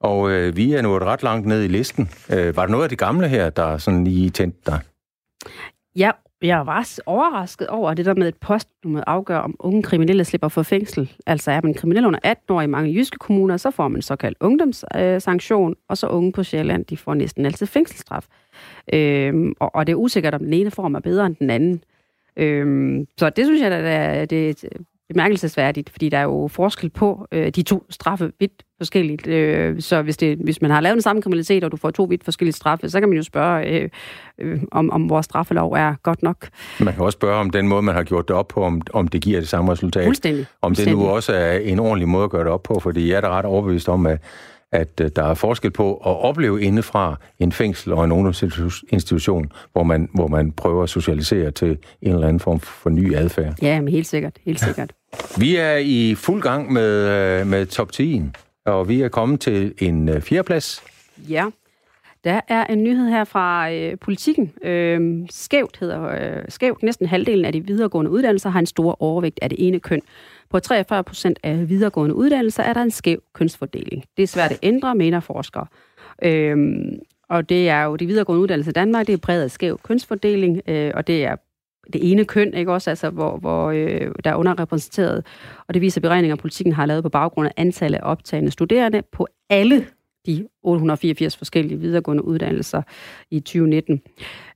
og øh, vi er nået ret langt ned i listen. Øh, var der noget af det gamle her, der sådan lige tændte dig? Ja, jeg var overrasket over det der med, at postnummer afgør, om unge kriminelle slipper for fængsel. Altså er man kriminel under 18 år i mange jyske kommuner, så får man såkaldt ungdomssanktion, og så unge på Sjælland, de får næsten altid fængselsstraf. Øhm, og, og det er usikkert, om den ene form er bedre end den anden. Øhm, så det synes jeg, at det er, det bemærkelsesværdigt, fordi der er jo forskel på øh, de to straffe vidt forskelligt. Øh, så hvis, det, hvis man har lavet den samme kriminalitet, og du får to vidt forskellige straffe, så kan man jo spørge, øh, øh, om, om vores straffelov er godt nok. Man kan også spørge om den måde, man har gjort det op på, om, om det giver det samme resultat. Fuldstændig. Om det nu også er en ordentlig måde at gøre det op på, fordi jeg er da ret overbevist om, at at øh, der er forskel på at opleve indefra en fængsel og en ungdomsinstitution, hvor man, hvor man prøver at socialisere til en eller anden form for ny adfærd. Ja, men helt sikkert. Helt sikkert. Vi er i fuld gang med, øh, med top 10, og vi er kommet til en øh, fjerdeplads. Ja, der er en nyhed her fra øh, politikken. Øh, skævt hedder øh, skævt. Næsten halvdelen af de videregående uddannelser har en stor overvægt af det ene køn. På 43 procent af videregående uddannelser er der en skæv kønsfordeling. Det er svært at ændre, mener forskere. Øh, og det er jo de videregående uddannelser i Danmark, det er præget af skæv kønsfordeling, øh, og det er det ene køn, ikke også, altså, hvor, hvor øh, der er underrepræsenteret. Og det viser beregninger, at politikken har lavet på baggrund af antallet af optagende studerende på alle de 884 forskellige videregående uddannelser i 2019.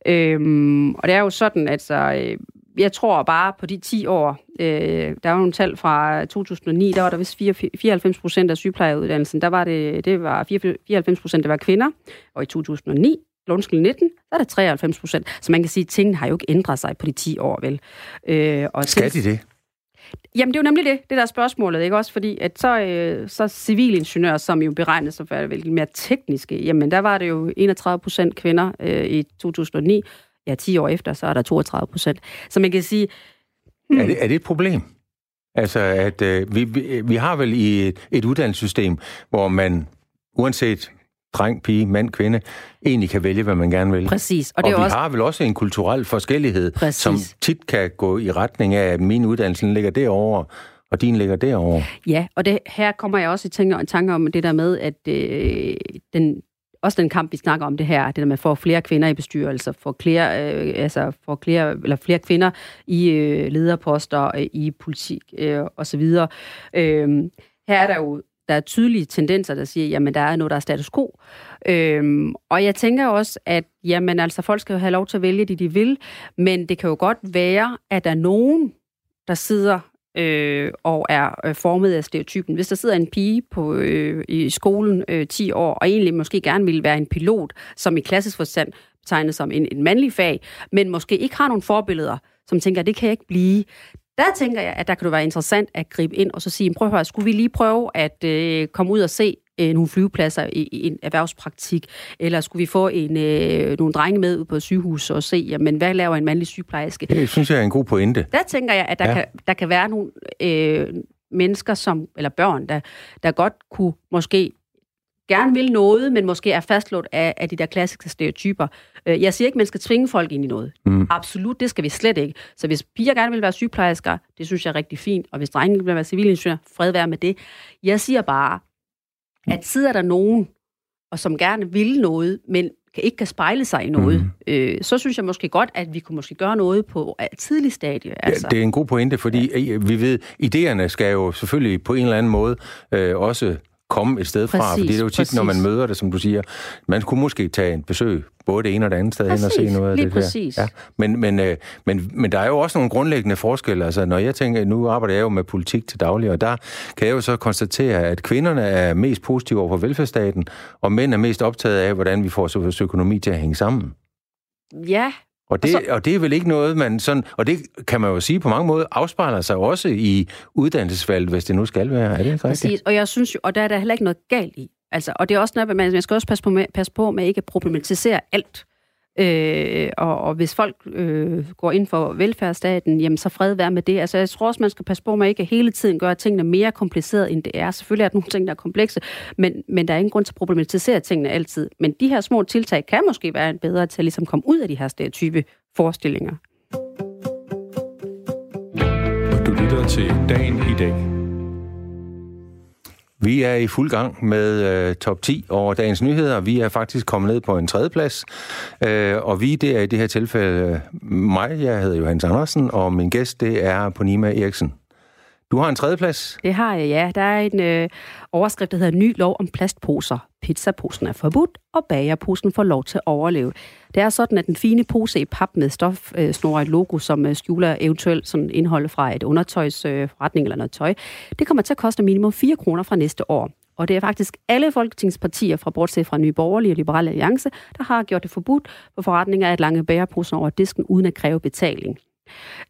Øhm, og det er jo sådan, altså, øh, jeg tror bare på de 10 år, øh, der var nogle tal fra 2009, der var der vist 94 procent af sygeplejeuddannelsen, der var det, det var 94 procent, der var kvinder, og i 2009, undskyld 19, der er det 93 procent. Så man kan sige, at tingene har jo ikke ændret sig på de 10 år, vel? Øh, og Skal de det? Jamen, det er jo nemlig det, det der er spørgsmålet, ikke også? Fordi at så, øh, så civilingeniør, som jo beregnes som være mere tekniske, jamen der var det jo 31 procent kvinder øh, i 2009. Ja, 10 år efter, så er der 32 procent. Så man kan sige... Hmm. Er, det, er det et problem? Altså, at øh, vi, vi, vi har vel i et, et uddannelsessystem, hvor man, uanset dreng, pige, mand, kvinde, egentlig kan vælge, hvad man gerne vil. Præcis. Og, det og vi også... har vel også en kulturel forskellighed, Præcis. som tit kan gå i retning af, at min uddannelse ligger derovre, og din ligger derovre. Ja, og det, her kommer jeg også i tanke, tanke om det der med, at øh, den, også den kamp, vi snakker om det her, det der med at få flere kvinder i bestyrelser, få flere, øh, altså få flere, eller flere kvinder i øh, lederposter, øh, i politik øh, osv. Øh, her er der jo der er tydelige tendenser, der siger, jamen der er noget, der er status quo. Øhm, og jeg tænker også, at jamen altså folk skal jo have lov til at vælge det, de vil, men det kan jo godt være, at der er nogen, der sidder øh, og er øh, formet af stereotypen. Hvis der sidder en pige på, øh, i skolen øh, 10 år, og egentlig måske gerne vil være en pilot, som i klassisk forstand betegnes som en, en mandlig fag, men måske ikke har nogen forbilleder, som tænker, det kan jeg ikke blive, der tænker jeg, at der kan det være interessant at gribe ind og så sige, prøv at høre, skulle vi lige prøve at øh, komme ud og se øh, nogle flyvepladser i, i en erhvervspraktik, eller skulle vi få en, øh, nogle drenge med ud på sygehus og se, jamen, hvad laver en mandlig sygeplejerske? Det synes jeg er en god pointe. Der tænker jeg, at der, ja. kan, der kan være nogle øh, mennesker, som, eller børn, der, der godt kunne måske gerne vil noget, men måske er fastlåst af, af de der klassiske stereotyper. Øh, jeg siger ikke, at man skal tvinge folk ind i noget. Mm. Absolut, det skal vi slet ikke. Så hvis piger gerne vil være sygeplejersker, det synes jeg er rigtig fint. Og hvis drenge vil være civilingeniør, fred være med det. Jeg siger bare, at sidder der nogen, og som gerne vil noget, men ikke kan spejle sig i noget, mm. øh, så synes jeg måske godt, at vi kunne måske gøre noget på et tidligt stadie. Altså. Ja, det er en god pointe, fordi ja. vi ved, idéerne skal jo selvfølgelig på en eller anden måde øh, også komme et sted præcis, fra, fordi det er jo tit, præcis. når man møder det, som du siger, man kunne måske tage en besøg både det ene og det andet sted præcis, hen og se noget af det præcis. der. Ja. Men, men, øh, men, men der er jo også nogle grundlæggende forskelle. Altså, når jeg tænker, nu arbejder jeg jo med politik til daglig, og der kan jeg jo så konstatere, at kvinderne er mest positive over for velfærdsstaten, og mænd er mest optaget af, hvordan vi får vores økonomi til at hænge sammen. Ja, og det, og, så, og det er vel ikke noget, man sådan... Og det kan man jo sige på mange måder afspejler sig også i uddannelsesvalget, hvis det nu skal være. Er det ikke Præcis, og jeg synes jo, og der er der heller ikke noget galt i. Altså, og det er også noget, man, man skal også passe på med, passe på med ikke at problematisere alt. Øh, og, og hvis folk øh, går ind for velfærdsstaten, jamen så fred være med det. Altså jeg tror også, man skal passe på med ikke hele tiden gør tingene mere komplicerede, end det er. Selvfølgelig er der nogle ting, der er komplekse, men, men der er ingen grund til at problematisere tingene altid. Men de her små tiltag kan måske være en bedre til at ligesom komme ud af de her stereotype forestillinger. Du lytter til Dagen i dag. Vi er i fuld gang med øh, top 10 over dagens nyheder. Vi er faktisk kommet ned på en tredjeplads. Øh, og vi, det er i det her tilfælde øh, mig, jeg hedder Johannes Andersen, og min gæst, det er Ponima Eriksen. Du har en tredjeplads. Det har jeg, ja. Der er en øh, overskrift, der hedder Ny lov om plastposer. Pizzaposen er forbudt, og bagerposen får lov til at overleve. Det er sådan, at den fine pose i pap med stof øh, snor et logo, som øh, skjuler eventuelt sådan indhold fra et undertøjsforretning øh, eller noget tøj. Det kommer til at koste minimum 4 kroner fra næste år. Og det er faktisk alle folketingspartier, fra bortset fra Nye Borgerlige og Liberale Alliance, der har gjort det forbudt for forretninger at lange bæreposen over disken uden at kræve betaling.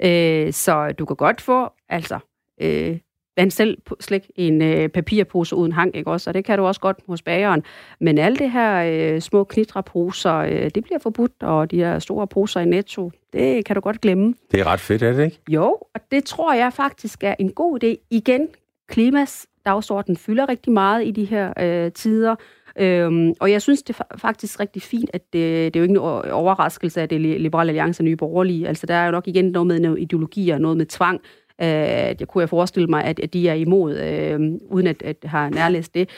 Øh, så du kan godt få, altså øh, vand selv slik i en øh, papirpose uden hang, ikke også? Og det kan du også godt hos bageren. Men alle det her øh, små knitreposer, øh, det bliver forbudt, og de her store poser i Netto, det kan du godt glemme. Det er ret fedt, er det ikke? Jo, og det tror jeg faktisk er en god idé. Igen, klimas dagsorden fylder rigtig meget i de her øh, tider. Øhm, og jeg synes det er faktisk rigtig fint, at det, det er jo ikke en overraskelse, at det er Liberale Alliance og Nye Borgerlige. Altså der er jo nok igen noget med noget ideologi og noget med tvang, Øh, det kunne jeg forestille mig, at, at de er imod, øh, uden at, at have nærlæst det.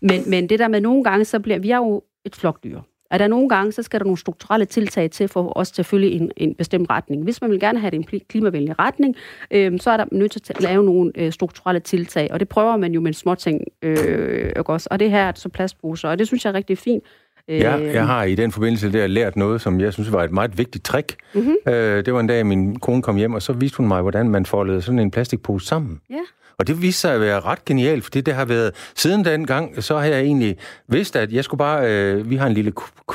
Men, men det der med nogle gange, så bliver vi er jo et flokdyr. Er der nogle gange, så skal der nogle strukturelle tiltag til for os til at følge en, en bestemt retning. Hvis man vil gerne have det en klimavenlig retning, øh, så er der nødt til at lave nogle øh, strukturelle tiltag, og det prøver man jo med småting øh, også. Og det her er så plastposer, og det synes jeg er rigtig fint. Ja, jeg øhm. har i den forbindelse der lært noget, som jeg synes var et meget vigtigt trick. Mm-hmm. Øh, det var en dag, min kone kom hjem, og så viste hun mig, hvordan man foldede sådan en plastikpose sammen. Ja. Og det viste sig at være ret genialt, fordi det har været... Siden den gang, så har jeg egentlig vidst, at jeg skulle bare... Øh, vi har en lille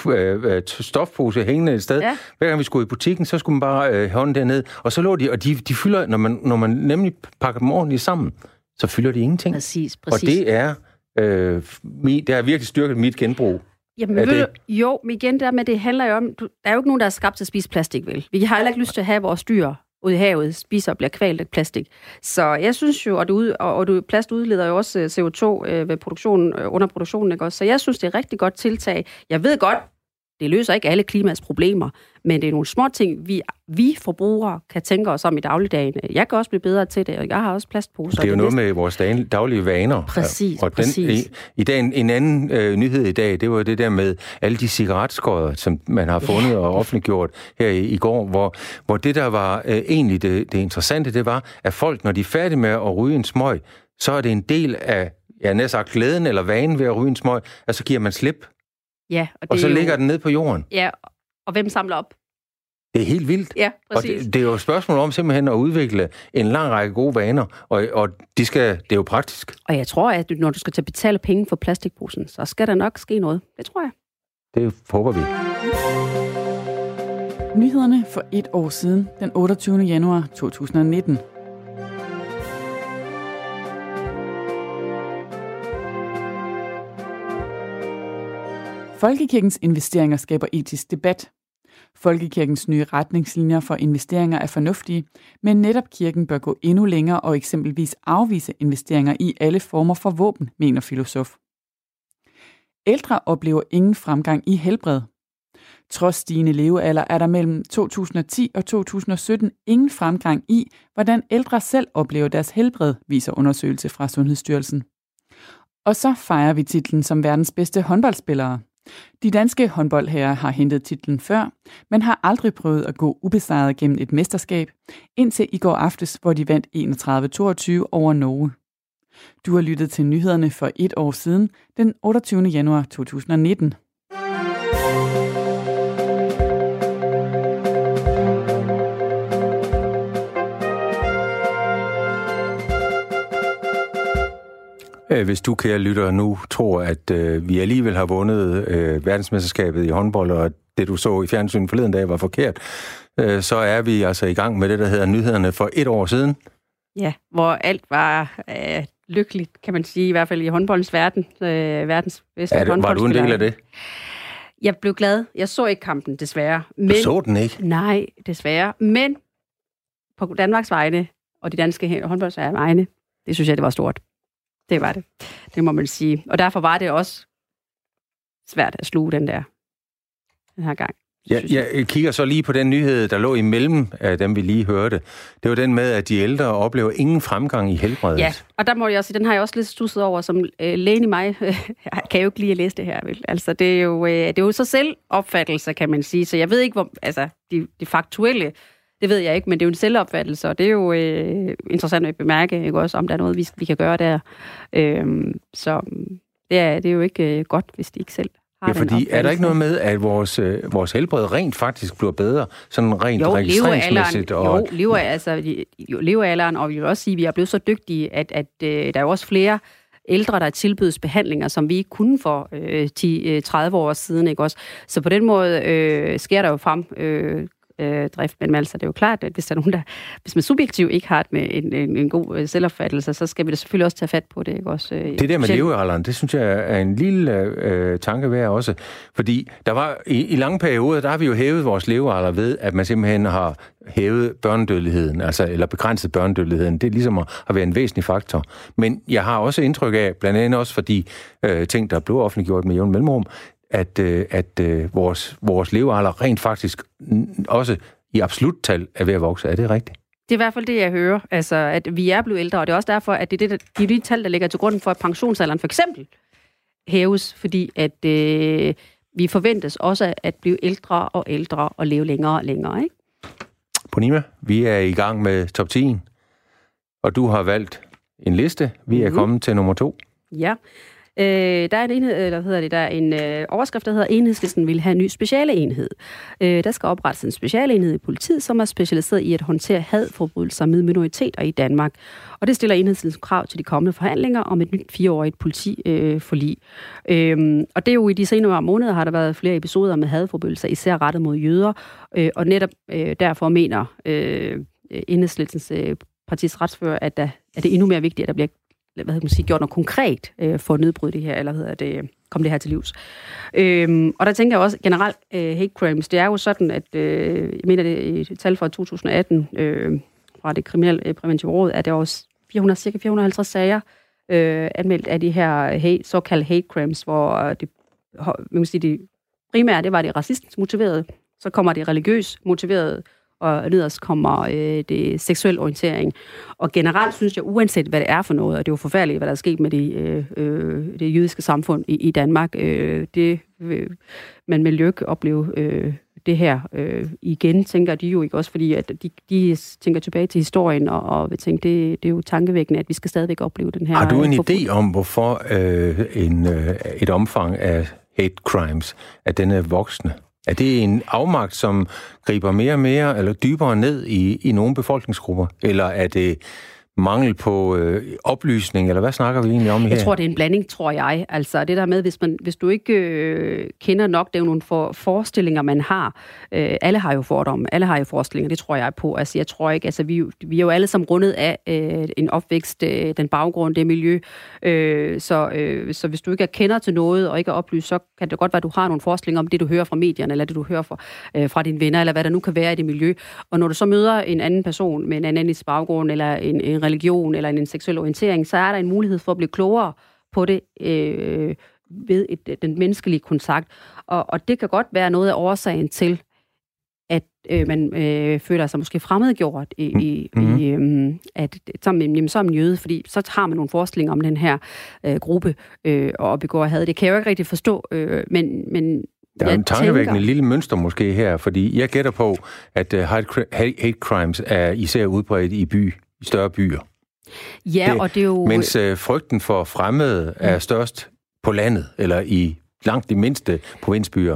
øh, øh, stofpose hængende et sted. Ja. Hver gang vi skulle i butikken, så skulle man bare øh, hånden derned. Og så lå de, og de, de fylder, når man, når man nemlig pakker dem ordentligt sammen, så fylder de ingenting. Præcis, præcis. Og det er... Øh, det har virkelig styrket mit genbrug. Jamen, ved det... jo, men igen der med, det handler jo om, du, der er jo ikke nogen, der er skabt til at spise plastik, vel? Vi har heller ikke lyst til at have vores dyr ude i havet spiser og bliver kvalt af plastik. Så jeg synes jo, og, du, og, og du, plast udleder jo også øh, CO2 øh, ved produktionen, øh, under produktionen, ikke også? Så jeg synes, det er et rigtig godt tiltag. Jeg ved godt, det løser ikke alle klimaets problemer, men det er nogle små ting, vi, vi forbrugere kan tænke os om i dagligdagen. Jeg kan også blive bedre til det, og jeg har også plastposer. Det er jo noget med vores daglige vaner. Præcis, og den, præcis. I, i dag, en, en anden øh, nyhed i dag, det var det der med alle de cigaretskåder, som man har fundet yeah. og offentliggjort her i, i går, hvor, hvor det, der var øh, egentlig det, det interessante, det var, at folk, når de er færdige med at ryge en smøg, så er det en del af ja, næsten sagt glæden eller vanen ved at ryge en smøg, at så giver man slip Ja, og, det og så ligger jo... den ned på jorden. Ja, og hvem samler op? Det er helt vildt. Ja, præcis. Og det, det er jo et spørgsmål om simpelthen at udvikle en lang række gode vaner, og, og de skal, det er jo praktisk. Og jeg tror, at når du skal til at betale penge for plastikposen, så skal der nok ske noget. Det tror jeg. Det håber vi. Nyhederne for et år siden, den 28. januar 2019. Folkekirkens investeringer skaber etisk debat. Folkekirkens nye retningslinjer for investeringer er fornuftige, men netop kirken bør gå endnu længere og eksempelvis afvise investeringer i alle former for våben, mener filosof. Ældre oplever ingen fremgang i helbred. Trods stigende levealder er der mellem 2010 og 2017 ingen fremgang i, hvordan ældre selv oplever deres helbred, viser undersøgelse fra Sundhedsstyrelsen. Og så fejrer vi titlen som verdens bedste håndboldspillere. De danske håndboldherrer har hentet titlen før, men har aldrig prøvet at gå ubesejret gennem et mesterskab, indtil i går aftes, hvor de vandt 31-22 over Norge. Du har lyttet til nyhederne for et år siden, den 28. januar 2019. hvis du, kære lytter, nu tror, at øh, vi alligevel har vundet øh, verdensmesterskabet i håndbold, og det du så i fjernsynet forleden dag var forkert, øh, så er vi altså i gang med det, der hedder nyhederne for et år siden. Ja, hvor alt var øh, lykkeligt, kan man sige, i hvert fald i håndboldens verden. Øh, verdens bedste ja, det, Var du en del af det? Jeg blev glad. Jeg så ikke kampen, desværre. Men, du så den ikke? Nej, desværre. Men på Danmarks vegne, og de danske håndboldsveje vegne, det synes jeg, det var stort. Det var det. Det må man sige. Og derfor var det også svært at sluge den der den her gang. Ja, jeg kigger så lige på den nyhed, der lå imellem af dem, vi lige hørte. Det var den med, at de ældre oplever ingen fremgang i helbredet. Ja, og der må jeg også den har jeg også lidt stusset over, som øh, lægen i mig jeg kan jo ikke lige at læse det her. Vel? Altså, det er, jo, øh, det er jo så selvopfattelse, kan man sige. Så jeg ved ikke, hvor, altså, de, de faktuelle det ved jeg ikke, men det er jo en selvopfattelse, og det er jo øh, interessant at bemærke, ikke også, om der er noget, vi, vi kan gøre der. Øhm, så det er, det er jo ikke øh, godt, hvis de ikke selv har Ja, fordi er der ikke noget med, at vores, øh, vores helbred rent faktisk bliver bedre, sådan rent jo, registreringsmæssigt? Og... Jo, lever, altså, jo, levealderen, og vi vil også sige, at vi er blevet så dygtige, at, at øh, der er jo også flere ældre, der tilbydes behandlinger, som vi ikke kunne for øh, 10-30 øh, år siden. Ikke også? Så på den måde øh, sker der jo frem øh, øh, drift. Men altså, det er jo klart, at hvis der er nogen, der, hvis man subjektivt ikke har med en, en, en god øh, selvopfattelse, så skal vi da selvfølgelig også tage fat på det. Ikke? Også, øh, det der med levealderen, det synes jeg er en lille øh, tanke værd også. Fordi der var i, i lange perioder, der har vi jo hævet vores levealder ved, at man simpelthen har hævet børnedødeligheden, altså, eller begrænset børnedødeligheden. Det er ligesom at, at være en væsentlig faktor. Men jeg har også indtryk af, blandt andet også fordi øh, ting, der blev offentliggjort med jævn mellemrum, at, øh, at øh, vores, vores levealder rent faktisk også i absolut tal er ved at vokse. Er det rigtigt? Det er i hvert fald det, jeg hører. Altså, at vi er blevet ældre, og det er også derfor, at det er det, de, de tal, der ligger til grund for, at pensionsalderen for eksempel hæves, fordi at øh, vi forventes også at blive ældre og ældre og leve længere og længere. Ikke? Bonima, vi er i gang med top 10, og du har valgt en liste. Vi er mm-hmm. kommet til nummer to. Ja, Øh, der er en enhed, eller hedder det, der er en øh, overskrift, der hedder, enhedslisten vil have en ny speciale enhed. Øh, der skal oprettes en speciale enhed i politiet, som er specialiseret i at håndtere hadforbrydelser med minoriteter i Danmark. Og det stiller enhedslisten krav til de kommende forhandlinger om et nyt fireårigt politiforlig. Øh, øh, og det er jo i de senere måneder har der været flere episoder med hadforbrydelser, især rettet mod jøder. Øh, og netop øh, derfor mener øh, øh enhedslistens øh, partis retsfører, at, der, at det er endnu mere vigtigt, at der bliver hvad man sige, gjort noget konkret øh, for at nedbryde det her, eller hvad hedder det, komme det her til livs. Øhm, og der tænker jeg også generelt, øh, hate crimes, det er jo sådan, at øh, jeg mener det i et tal fra 2018 øh, fra det kriminelle øh, præventive råd, at der også 400, cirka 450 sager øh, anmeldt af de her hate, såkaldte hate crimes, hvor det, man kan sige, det primære, det var det racistisk motiverede, så kommer det religiøst motiverede og nederst kommer øh, det seksuel orientering. Og generelt synes jeg, uanset hvad det er for noget, og det er jo forfærdeligt, hvad der er sket med det, øh, øh, det jødiske samfund i, i Danmark, øh, det vil man med lykke opleve øh, det her øh, igen, tænker de jo ikke også, fordi at de, de tænker tilbage til historien, og, og vil tænke, det, det er jo tankevækkende, at vi skal stadigvæk opleve den her... Har du en øh, idé om, hvorfor øh, en, øh, et omfang af hate crimes, at den er voksne? Er det en afmagt, som griber mere og mere, eller dybere ned i, i nogle befolkningsgrupper? Eller er det mangel på øh, oplysning, eller hvad snakker vi egentlig om her? Jeg tror, det er en blanding, tror jeg. Altså det der med, hvis, man, hvis du ikke øh, kender nok, det er jo nogle for, forestillinger, man har. Øh, alle har jo fordomme, alle har jo forestillinger, det tror jeg på. Altså jeg tror ikke, altså vi, vi er jo alle sammen rundet af øh, en opvækst, øh, den baggrund, det miljø. Øh, så, øh, så hvis du ikke er kender til noget, og ikke er oplyst, så kan det godt være, at du har nogle forestillinger om det, du hører fra medierne, eller det, du hører fra, øh, fra dine venner, eller hvad der nu kan være i det miljø. Og når du så møder en anden person med en anden baggrund, eller en, en religion eller en, en seksuel orientering, så er der en mulighed for at blive klogere på det øh, ved et, den menneskelige kontakt. Og, og det kan godt være noget af årsagen til, at øh, man øh, føler sig måske fremmedgjort i, i, mm. i øh, at som, jamen, som en jøde, fordi så har man nogle forestillinger om den her øh, gruppe øh, og begår had. Det kan jeg jo ikke rigtig forstå, øh, men, men der er en tankevækkende tænker... lille mønster måske her, fordi jeg gætter på, at uh, hate crimes er især udbredt i by, i større byer. Ja, det, og det er jo... Mens uh, frygten for fremmede er mm. størst på landet, eller i langt de mindste provinsbyer.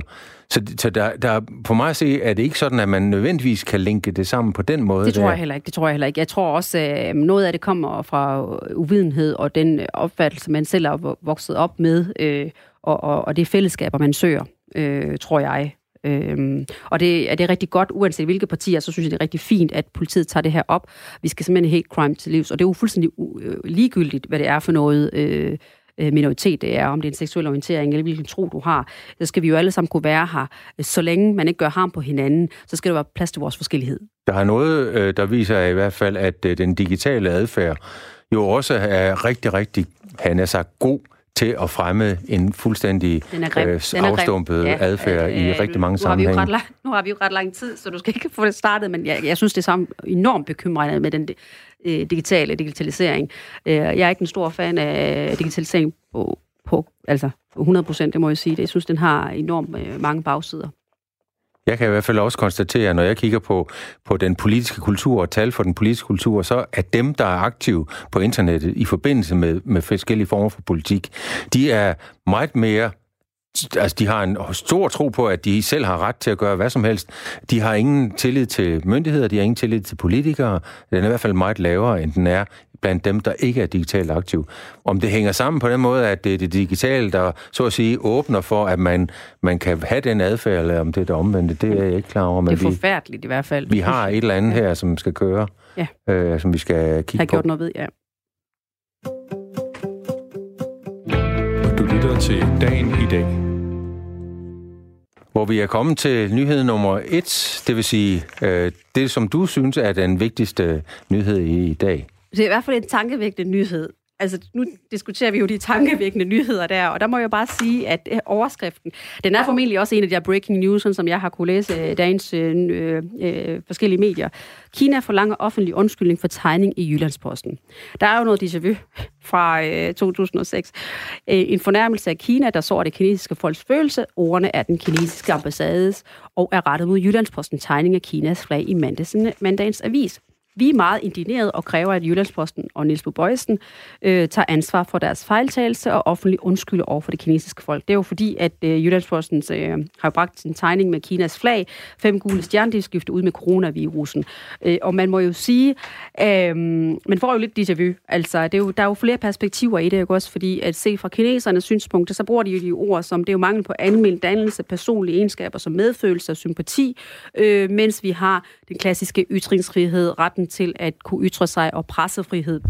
Så, så der, der, på mig at se, er det ikke sådan, at man nødvendigvis kan linke det sammen på den måde. Det tror der. jeg heller ikke. Det tror jeg heller ikke. Jeg tror også, at noget af det kommer fra uvidenhed og den opfattelse, man selv er vokset op med, øh, og, og, og det fællesskaber, man søger, øh, tror jeg. Øhm, og det er det rigtig godt, uanset hvilke partier, så synes jeg, det er rigtig fint, at politiet tager det her op. Vi skal simpelthen hate crime til livs, og det er jo fuldstændig øh, ligegyldigt, hvad det er for noget øh, øh, minoritet det er, om det er en seksuel orientering eller hvilken tro du har. Så skal vi jo alle sammen kunne være her. Så længe man ikke gør harm på hinanden, så skal der være plads til vores forskellighed. Der er noget, øh, der viser i hvert fald, at den digitale adfærd jo også er rigtig, rigtig, han er sagt, god til at fremme en fuldstændig øh, afstumpet ja, adfærd øh, i rigtig mange sammenhænge. Nu, nu har vi jo ret lang tid, så du skal ikke få det startet, men jeg, jeg synes, det er enormt bekymrende med den øh, digitale digitalisering. Øh, jeg er ikke en stor fan af digitalisering på, på altså 100 procent, det må jeg sige. Jeg synes, den har enormt øh, mange bagsider. Jeg kan i hvert fald også konstatere, når jeg kigger på, på den politiske kultur og tal for den politiske kultur, så er dem, der er aktive på internettet i forbindelse med, med forskellige former for politik, de er meget mere Altså, de har en stor tro på, at de selv har ret til at gøre hvad som helst. De har ingen tillid til myndigheder, de har ingen tillid til politikere. Den er i hvert fald meget lavere, end den er blandt dem, der ikke er digitalt aktive. Om det hænger sammen på den måde, at det er det digitale, der så at sige åbner for, at man, man kan have den adfærd, eller om det er det omvendte, det er jeg ikke klar over. Men det er forfærdeligt vi, i hvert fald. Vi har et eller andet her, som skal køre, ja. øh, som vi skal kigge har gjort noget ved, ja. Du lytter til Dagen i dag hvor vi er kommet til nyhed nummer et, det vil sige øh, det, som du synes er den vigtigste nyhed i dag. Det er i hvert fald en tankevækkende nyhed. Altså, nu diskuterer vi jo de tankevækkende nyheder der, og der må jeg bare sige, at øh, overskriften, den er formentlig også en af de her breaking news, som jeg har kunne læse i dagens øh, øh, øh, forskellige medier. Kina forlanger offentlig undskyldning for tegning i Jyllandsposten. Der er jo noget déjà vu fra øh, 2006. Øh, en fornærmelse af Kina, der så det kinesiske folks følelse. Ordene er den kinesiske ambassades og er rettet mod Jyllandsposten tegning af Kinas flag i mandagens avis. Vi er meget indigneret og kræver, at Jyllandsposten og Niels Bøjsen øh, tager ansvar for deres fejltagelse og offentligt undskylder over for det kinesiske folk. Det er jo fordi, at øh, Jyllandsposten øh, har bragt sin tegning med Kinas flag, fem gule stjerner, skiftet ud med coronavirusen. Øh, og man må jo sige, øh, man får jo lidt déjà vu. Altså, det er jo, der er jo flere perspektiver i det, ikke også? Fordi at se fra kinesernes synspunkt, så bruger de jo de ord som, det er jo mangel på almindelig dannelse, personlige egenskaber som medfølelse og sympati, øh, mens vi har den klassiske ytringsfrihed, retten retten til at kunne ytre sig og pressefrihed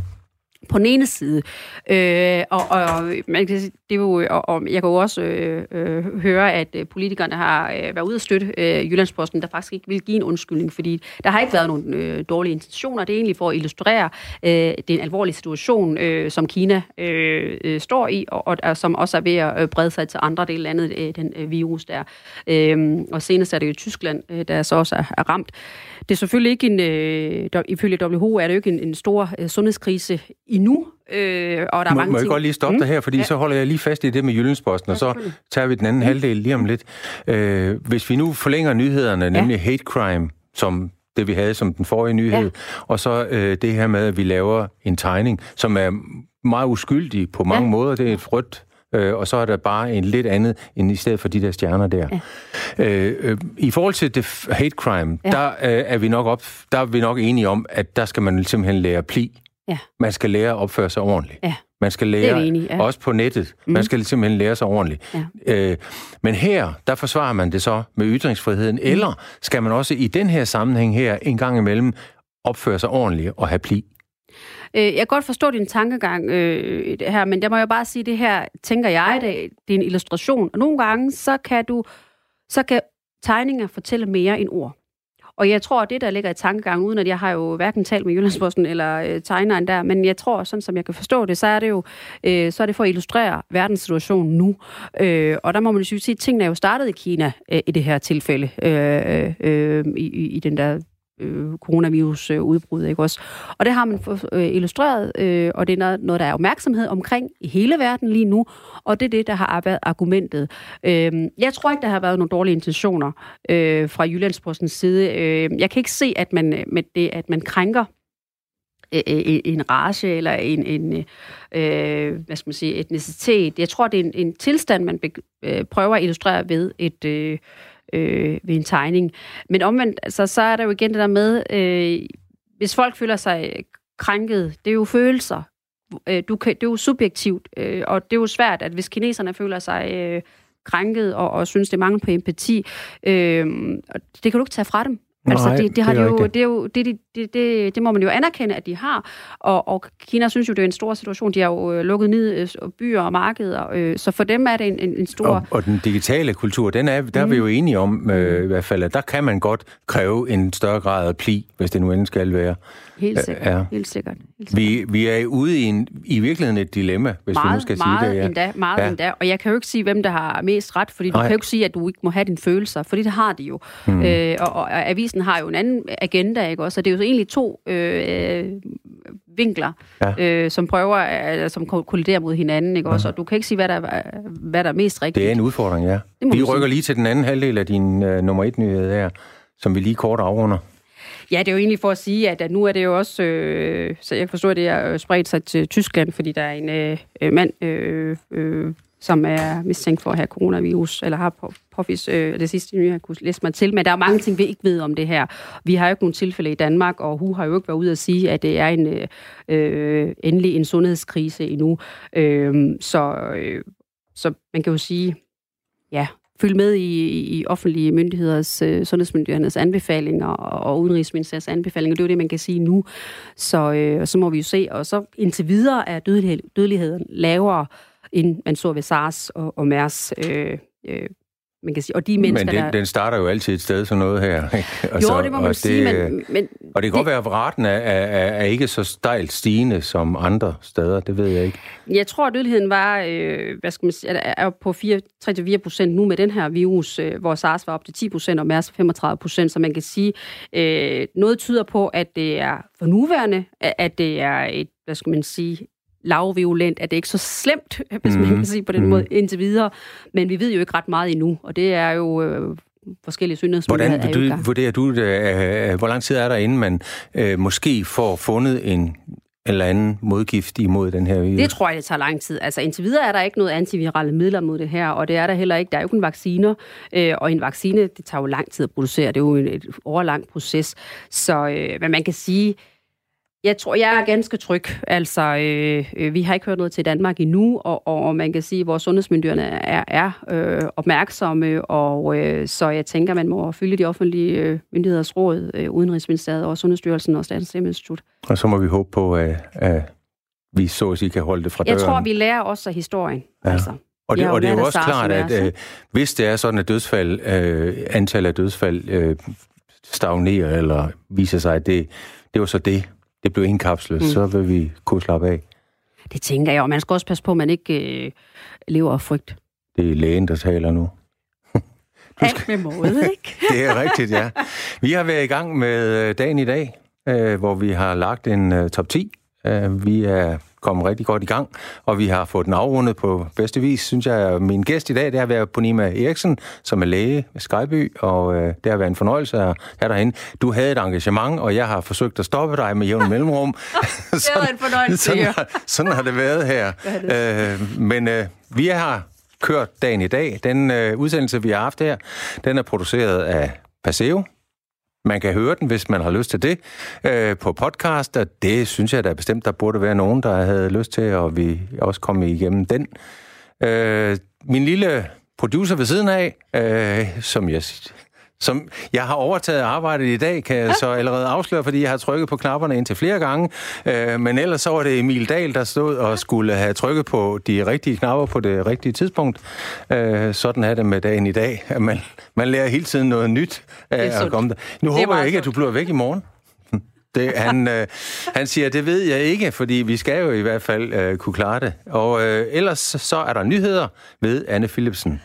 på den ene side. Øh, og, og, man kan, det er jo, og, og jeg kan jo også øh, øh, høre, at øh, politikerne har øh, været ude at støtte øh, Jyllandsposten, der faktisk ikke vil give en undskyldning, fordi der har ikke været nogen øh, dårlige intentioner. Det er egentlig for at illustrere, øh, det alvorlige en situation, øh, som Kina øh, øh, står i, og, og som også er ved at øh, brede sig til andre dele af landet, øh, den øh, virus der. Øh, og senest er det jo Tyskland, øh, der så også er, er ramt. Det er selvfølgelig ikke en, øh, ifølge WHO er det jo ikke en, en stor øh, sundhedskrise endnu, øh, og der er må, mange må jeg ting. godt lige stoppe mm. dig her, fordi ja. så holder jeg lige fast i det med Jyllandsposten, ja, og så tager vi den anden mm. halvdel lige om lidt. Øh, hvis vi nu forlænger nyhederne, nemlig ja. hate crime, som det vi havde som den forrige nyhed, ja. og så øh, det her med, at vi laver en tegning, som er meget uskyldig på mange ja. måder. Det er et rødt øh, og så er der bare en lidt andet, end i stedet for de der stjerner der. Ja. Øh, øh, I forhold til det hate crime, ja. der, øh, er vi nok op, der er vi nok enige om, at der skal man simpelthen lære pli. Ja. Man skal lære at opføre sig ordentligt. Ja. Man skal lære, enig, ja. også på nettet, mm. man skal simpelthen lære sig ordentligt. Ja. Øh, men her, der forsvarer man det så med ytringsfriheden, mm. eller skal man også i den her sammenhæng her en gang imellem opføre sig ordentligt og have pli? Øh, jeg kan godt forstå din tankegang øh, det her, men der må jeg bare sige, det her, tænker jeg, det, det er en illustration. Og nogle gange, så kan du, så kan tegninger fortælle mere end ord og jeg tror, det der ligger i tankegang, uden at jeg har jo hverken talt med Jyllandsposten eller øh, tegneren der, men jeg tror, sådan som jeg kan forstå det, så er det jo øh, så er det for at illustrere verdenssituationen nu. Øh, og der må man jo sige, at tingene er jo startet i Kina øh, i det her tilfælde, øh, øh, øh i, i den der øh, coronavirus-udbrud, øh, ikke også? Og det har man for, øh, illustreret, øh, og det er noget, der er opmærksomhed omkring i hele verden lige nu, og det er det, der har været argumentet. Øh, jeg tror ikke, der har været nogle dårlige intentioner øh, fra Jyllandspostens side. Øh, jeg kan ikke se, at man øh, med det, at man krænker øh, en race eller en, en øh, hvad skal man sige, etnicitet. Jeg tror, det er en, en tilstand, man be, øh, prøver at illustrere ved et, øh, øh, ved en tegning. Men omvendt, altså, så er der jo igen det der med, øh, hvis folk føler sig krænket, det er jo følelser. Øh, du kan, det er jo subjektivt, øh, og det er jo svært, at hvis kineserne føler sig øh, krænket og, og synes, det er på empati, øh, det kan du ikke tage fra dem. Altså, Nej, det, det, har det, de jo, det, er jo, det, det, det, det må man jo anerkende, at de har. Og, og Kina synes jo, det er en stor situation. De har jo øh, lukket ned øh, byer og markeder, øh, så for dem er det en, en, en stor... Og, og den digitale kultur, den er, der mm. er vi jo mm. enige om, øh, i hvert fald, at der kan man godt kræve en større grad af pli, hvis det nu endelig skal være. Helt sikkert. Ja. Helt sikkert. Helt sikkert. Vi, vi er ude i, en, i virkeligheden et dilemma, hvis meget, vi nu skal meget sige det. Ja. Endda, meget ja. endda. Og jeg kan jo ikke sige, hvem der har mest ret, fordi du Nej. kan jo ikke sige, at du ikke må have dine følelser, fordi det har de jo. Mm. Øh, og, og, avisen har jo en anden agenda, ikke også? Så det er jo egentlig to øh, vinkler, ja. øh, som prøver, at, som kolliderer mod hinanden, ikke også? Og du kan ikke sige, hvad der, hvad der er mest rigtigt. Det er en udfordring, ja. Vi rykker sige. lige til den anden halvdel af din uh, nummer et nyhed her, som vi lige kort afrunder. Ja, det er jo egentlig for at sige, at, at nu er det jo også, øh, så jeg forstår, at det er øh, spredt sig til Tyskland, fordi der er en øh, øh, mand, øh, øh, som er mistænkt for at have coronavirus, eller har på, påvist øh, det sidste nye, jeg kunne læse mig til, men der er mange ting, vi ikke ved om det her. Vi har jo ikke nogen tilfælde i Danmark, og HU har jo ikke været ude at sige, at det er en øh, endelig en sundhedskrise endnu. Øh, så, øh, så man kan jo sige, ja, følge med i, i offentlige myndigheders, øh, sundhedsmyndighedernes anbefalinger og, og udenrigsministeriets anbefalinger. Det er jo det, man kan sige nu. Så, øh, så må vi jo se. Og så indtil videre er dødelighed, dødeligheden lavere, end man så ved SARS og, og MERS. Øh, øh, man kan sige. Og de mennesker, men den, der... den starter jo altid et sted, sådan noget her. Ikke? Og jo, det må man og sige, det, men, men... Og det kan det, godt være, at raten er, er, er ikke så stejlt stigende som andre steder, det ved jeg ikke. Jeg tror, at dødeligheden var, øh, hvad skal man sige, er på 3-4 procent nu med den her virus, øh, hvor SARS var op til 10 procent og MERS 35 procent, så man kan sige, øh, noget tyder på, at det er for nuværende, at det er et, hvad skal man sige, lavviolent, at det ikke så slemt, hvis mm. man mhm. kan sige på den mm. måde, indtil videre. Men vi ved jo ikke ret meget endnu, og det er jo øh, forskellige sundhedsmyndigheder. Hvordan du, vurderer du, øh, hvor lang tid er der, inden man øh, måske får fundet en eller anden modgift imod den her virus? Det tror jeg, det tager lang tid. Altså indtil videre er der ikke noget antivirale midler mod det her, og det er der heller ikke. Der er jo en vacciner, øh, og en vaccine, det tager jo lang tid at producere. Det er jo en, et overlang proces. Så øh, men man kan sige, jeg tror, jeg er ganske tryg. Altså, øh, øh, vi har ikke hørt noget til Danmark endnu, og, og man kan sige, at vores sundhedsmyndighederne er, er øh, opmærksomme, og øh, så jeg tænker, man må følge de offentlige øh, myndigheders råd, øh, Udenrigsministeriet og Sundhedsstyrelsen og Statens Serum Institut. Og så må vi håbe på, at, at vi så at sige kan holde det fra døren. Jeg tror, vi lærer også af historien. Ja. Altså. Og det, og det er jo også klart, at øh, hvis det er sådan, at dødsfald, øh, antallet af dødsfald øh, stagnerer, eller viser sig, at det, det var så det, det blev indkapslet, mm. så vil vi kunne slappe af. Det tænker jeg, og man skal også passe på, at man ikke øh, lever af frygt. Det er lægen, der taler nu. Du skal... med måde, ikke? det er rigtigt, ja. Vi har været i gang med øh, dagen i dag, øh, hvor vi har lagt en uh, top 10. Uh, vi er kommet rigtig godt i gang, og vi har fået den afrundet på bedste vis, synes jeg. Min gæst i dag, det har været Ponima Eriksen, som er læge ved Skyby, og øh, det har været en fornøjelse at have dig herinde. Du havde et engagement, og jeg har forsøgt at stoppe dig med jævn mellemrum. det var en fornøjelse, sådan, har, sådan har det været her. Det. Øh, men øh, vi har kørt dagen i dag. Den øh, udsendelse, vi har haft her, den er produceret af Paseo, man kan høre den, hvis man har lyst til det, øh, på podcast, og det synes jeg da bestemt, der burde være nogen, der havde lyst til, og vi også komme igennem den. Øh, min lille producer ved siden af, øh, som jeg som jeg har overtaget arbejdet i dag, kan jeg så allerede afsløre, fordi jeg har trykket på knapperne indtil flere gange. Øh, men ellers så var det Emil Dahl, der stod og skulle have trykket på de rigtige knapper på det rigtige tidspunkt. Øh, sådan er det med dagen i dag. Man, man lærer hele tiden noget nyt af at komme der. Nu håber jeg ikke, at du bliver væk i morgen. Det, han, øh, han siger, det ved jeg ikke, fordi vi skal jo i hvert fald øh, kunne klare det. Og øh, ellers så er der nyheder ved Anne Philipsen.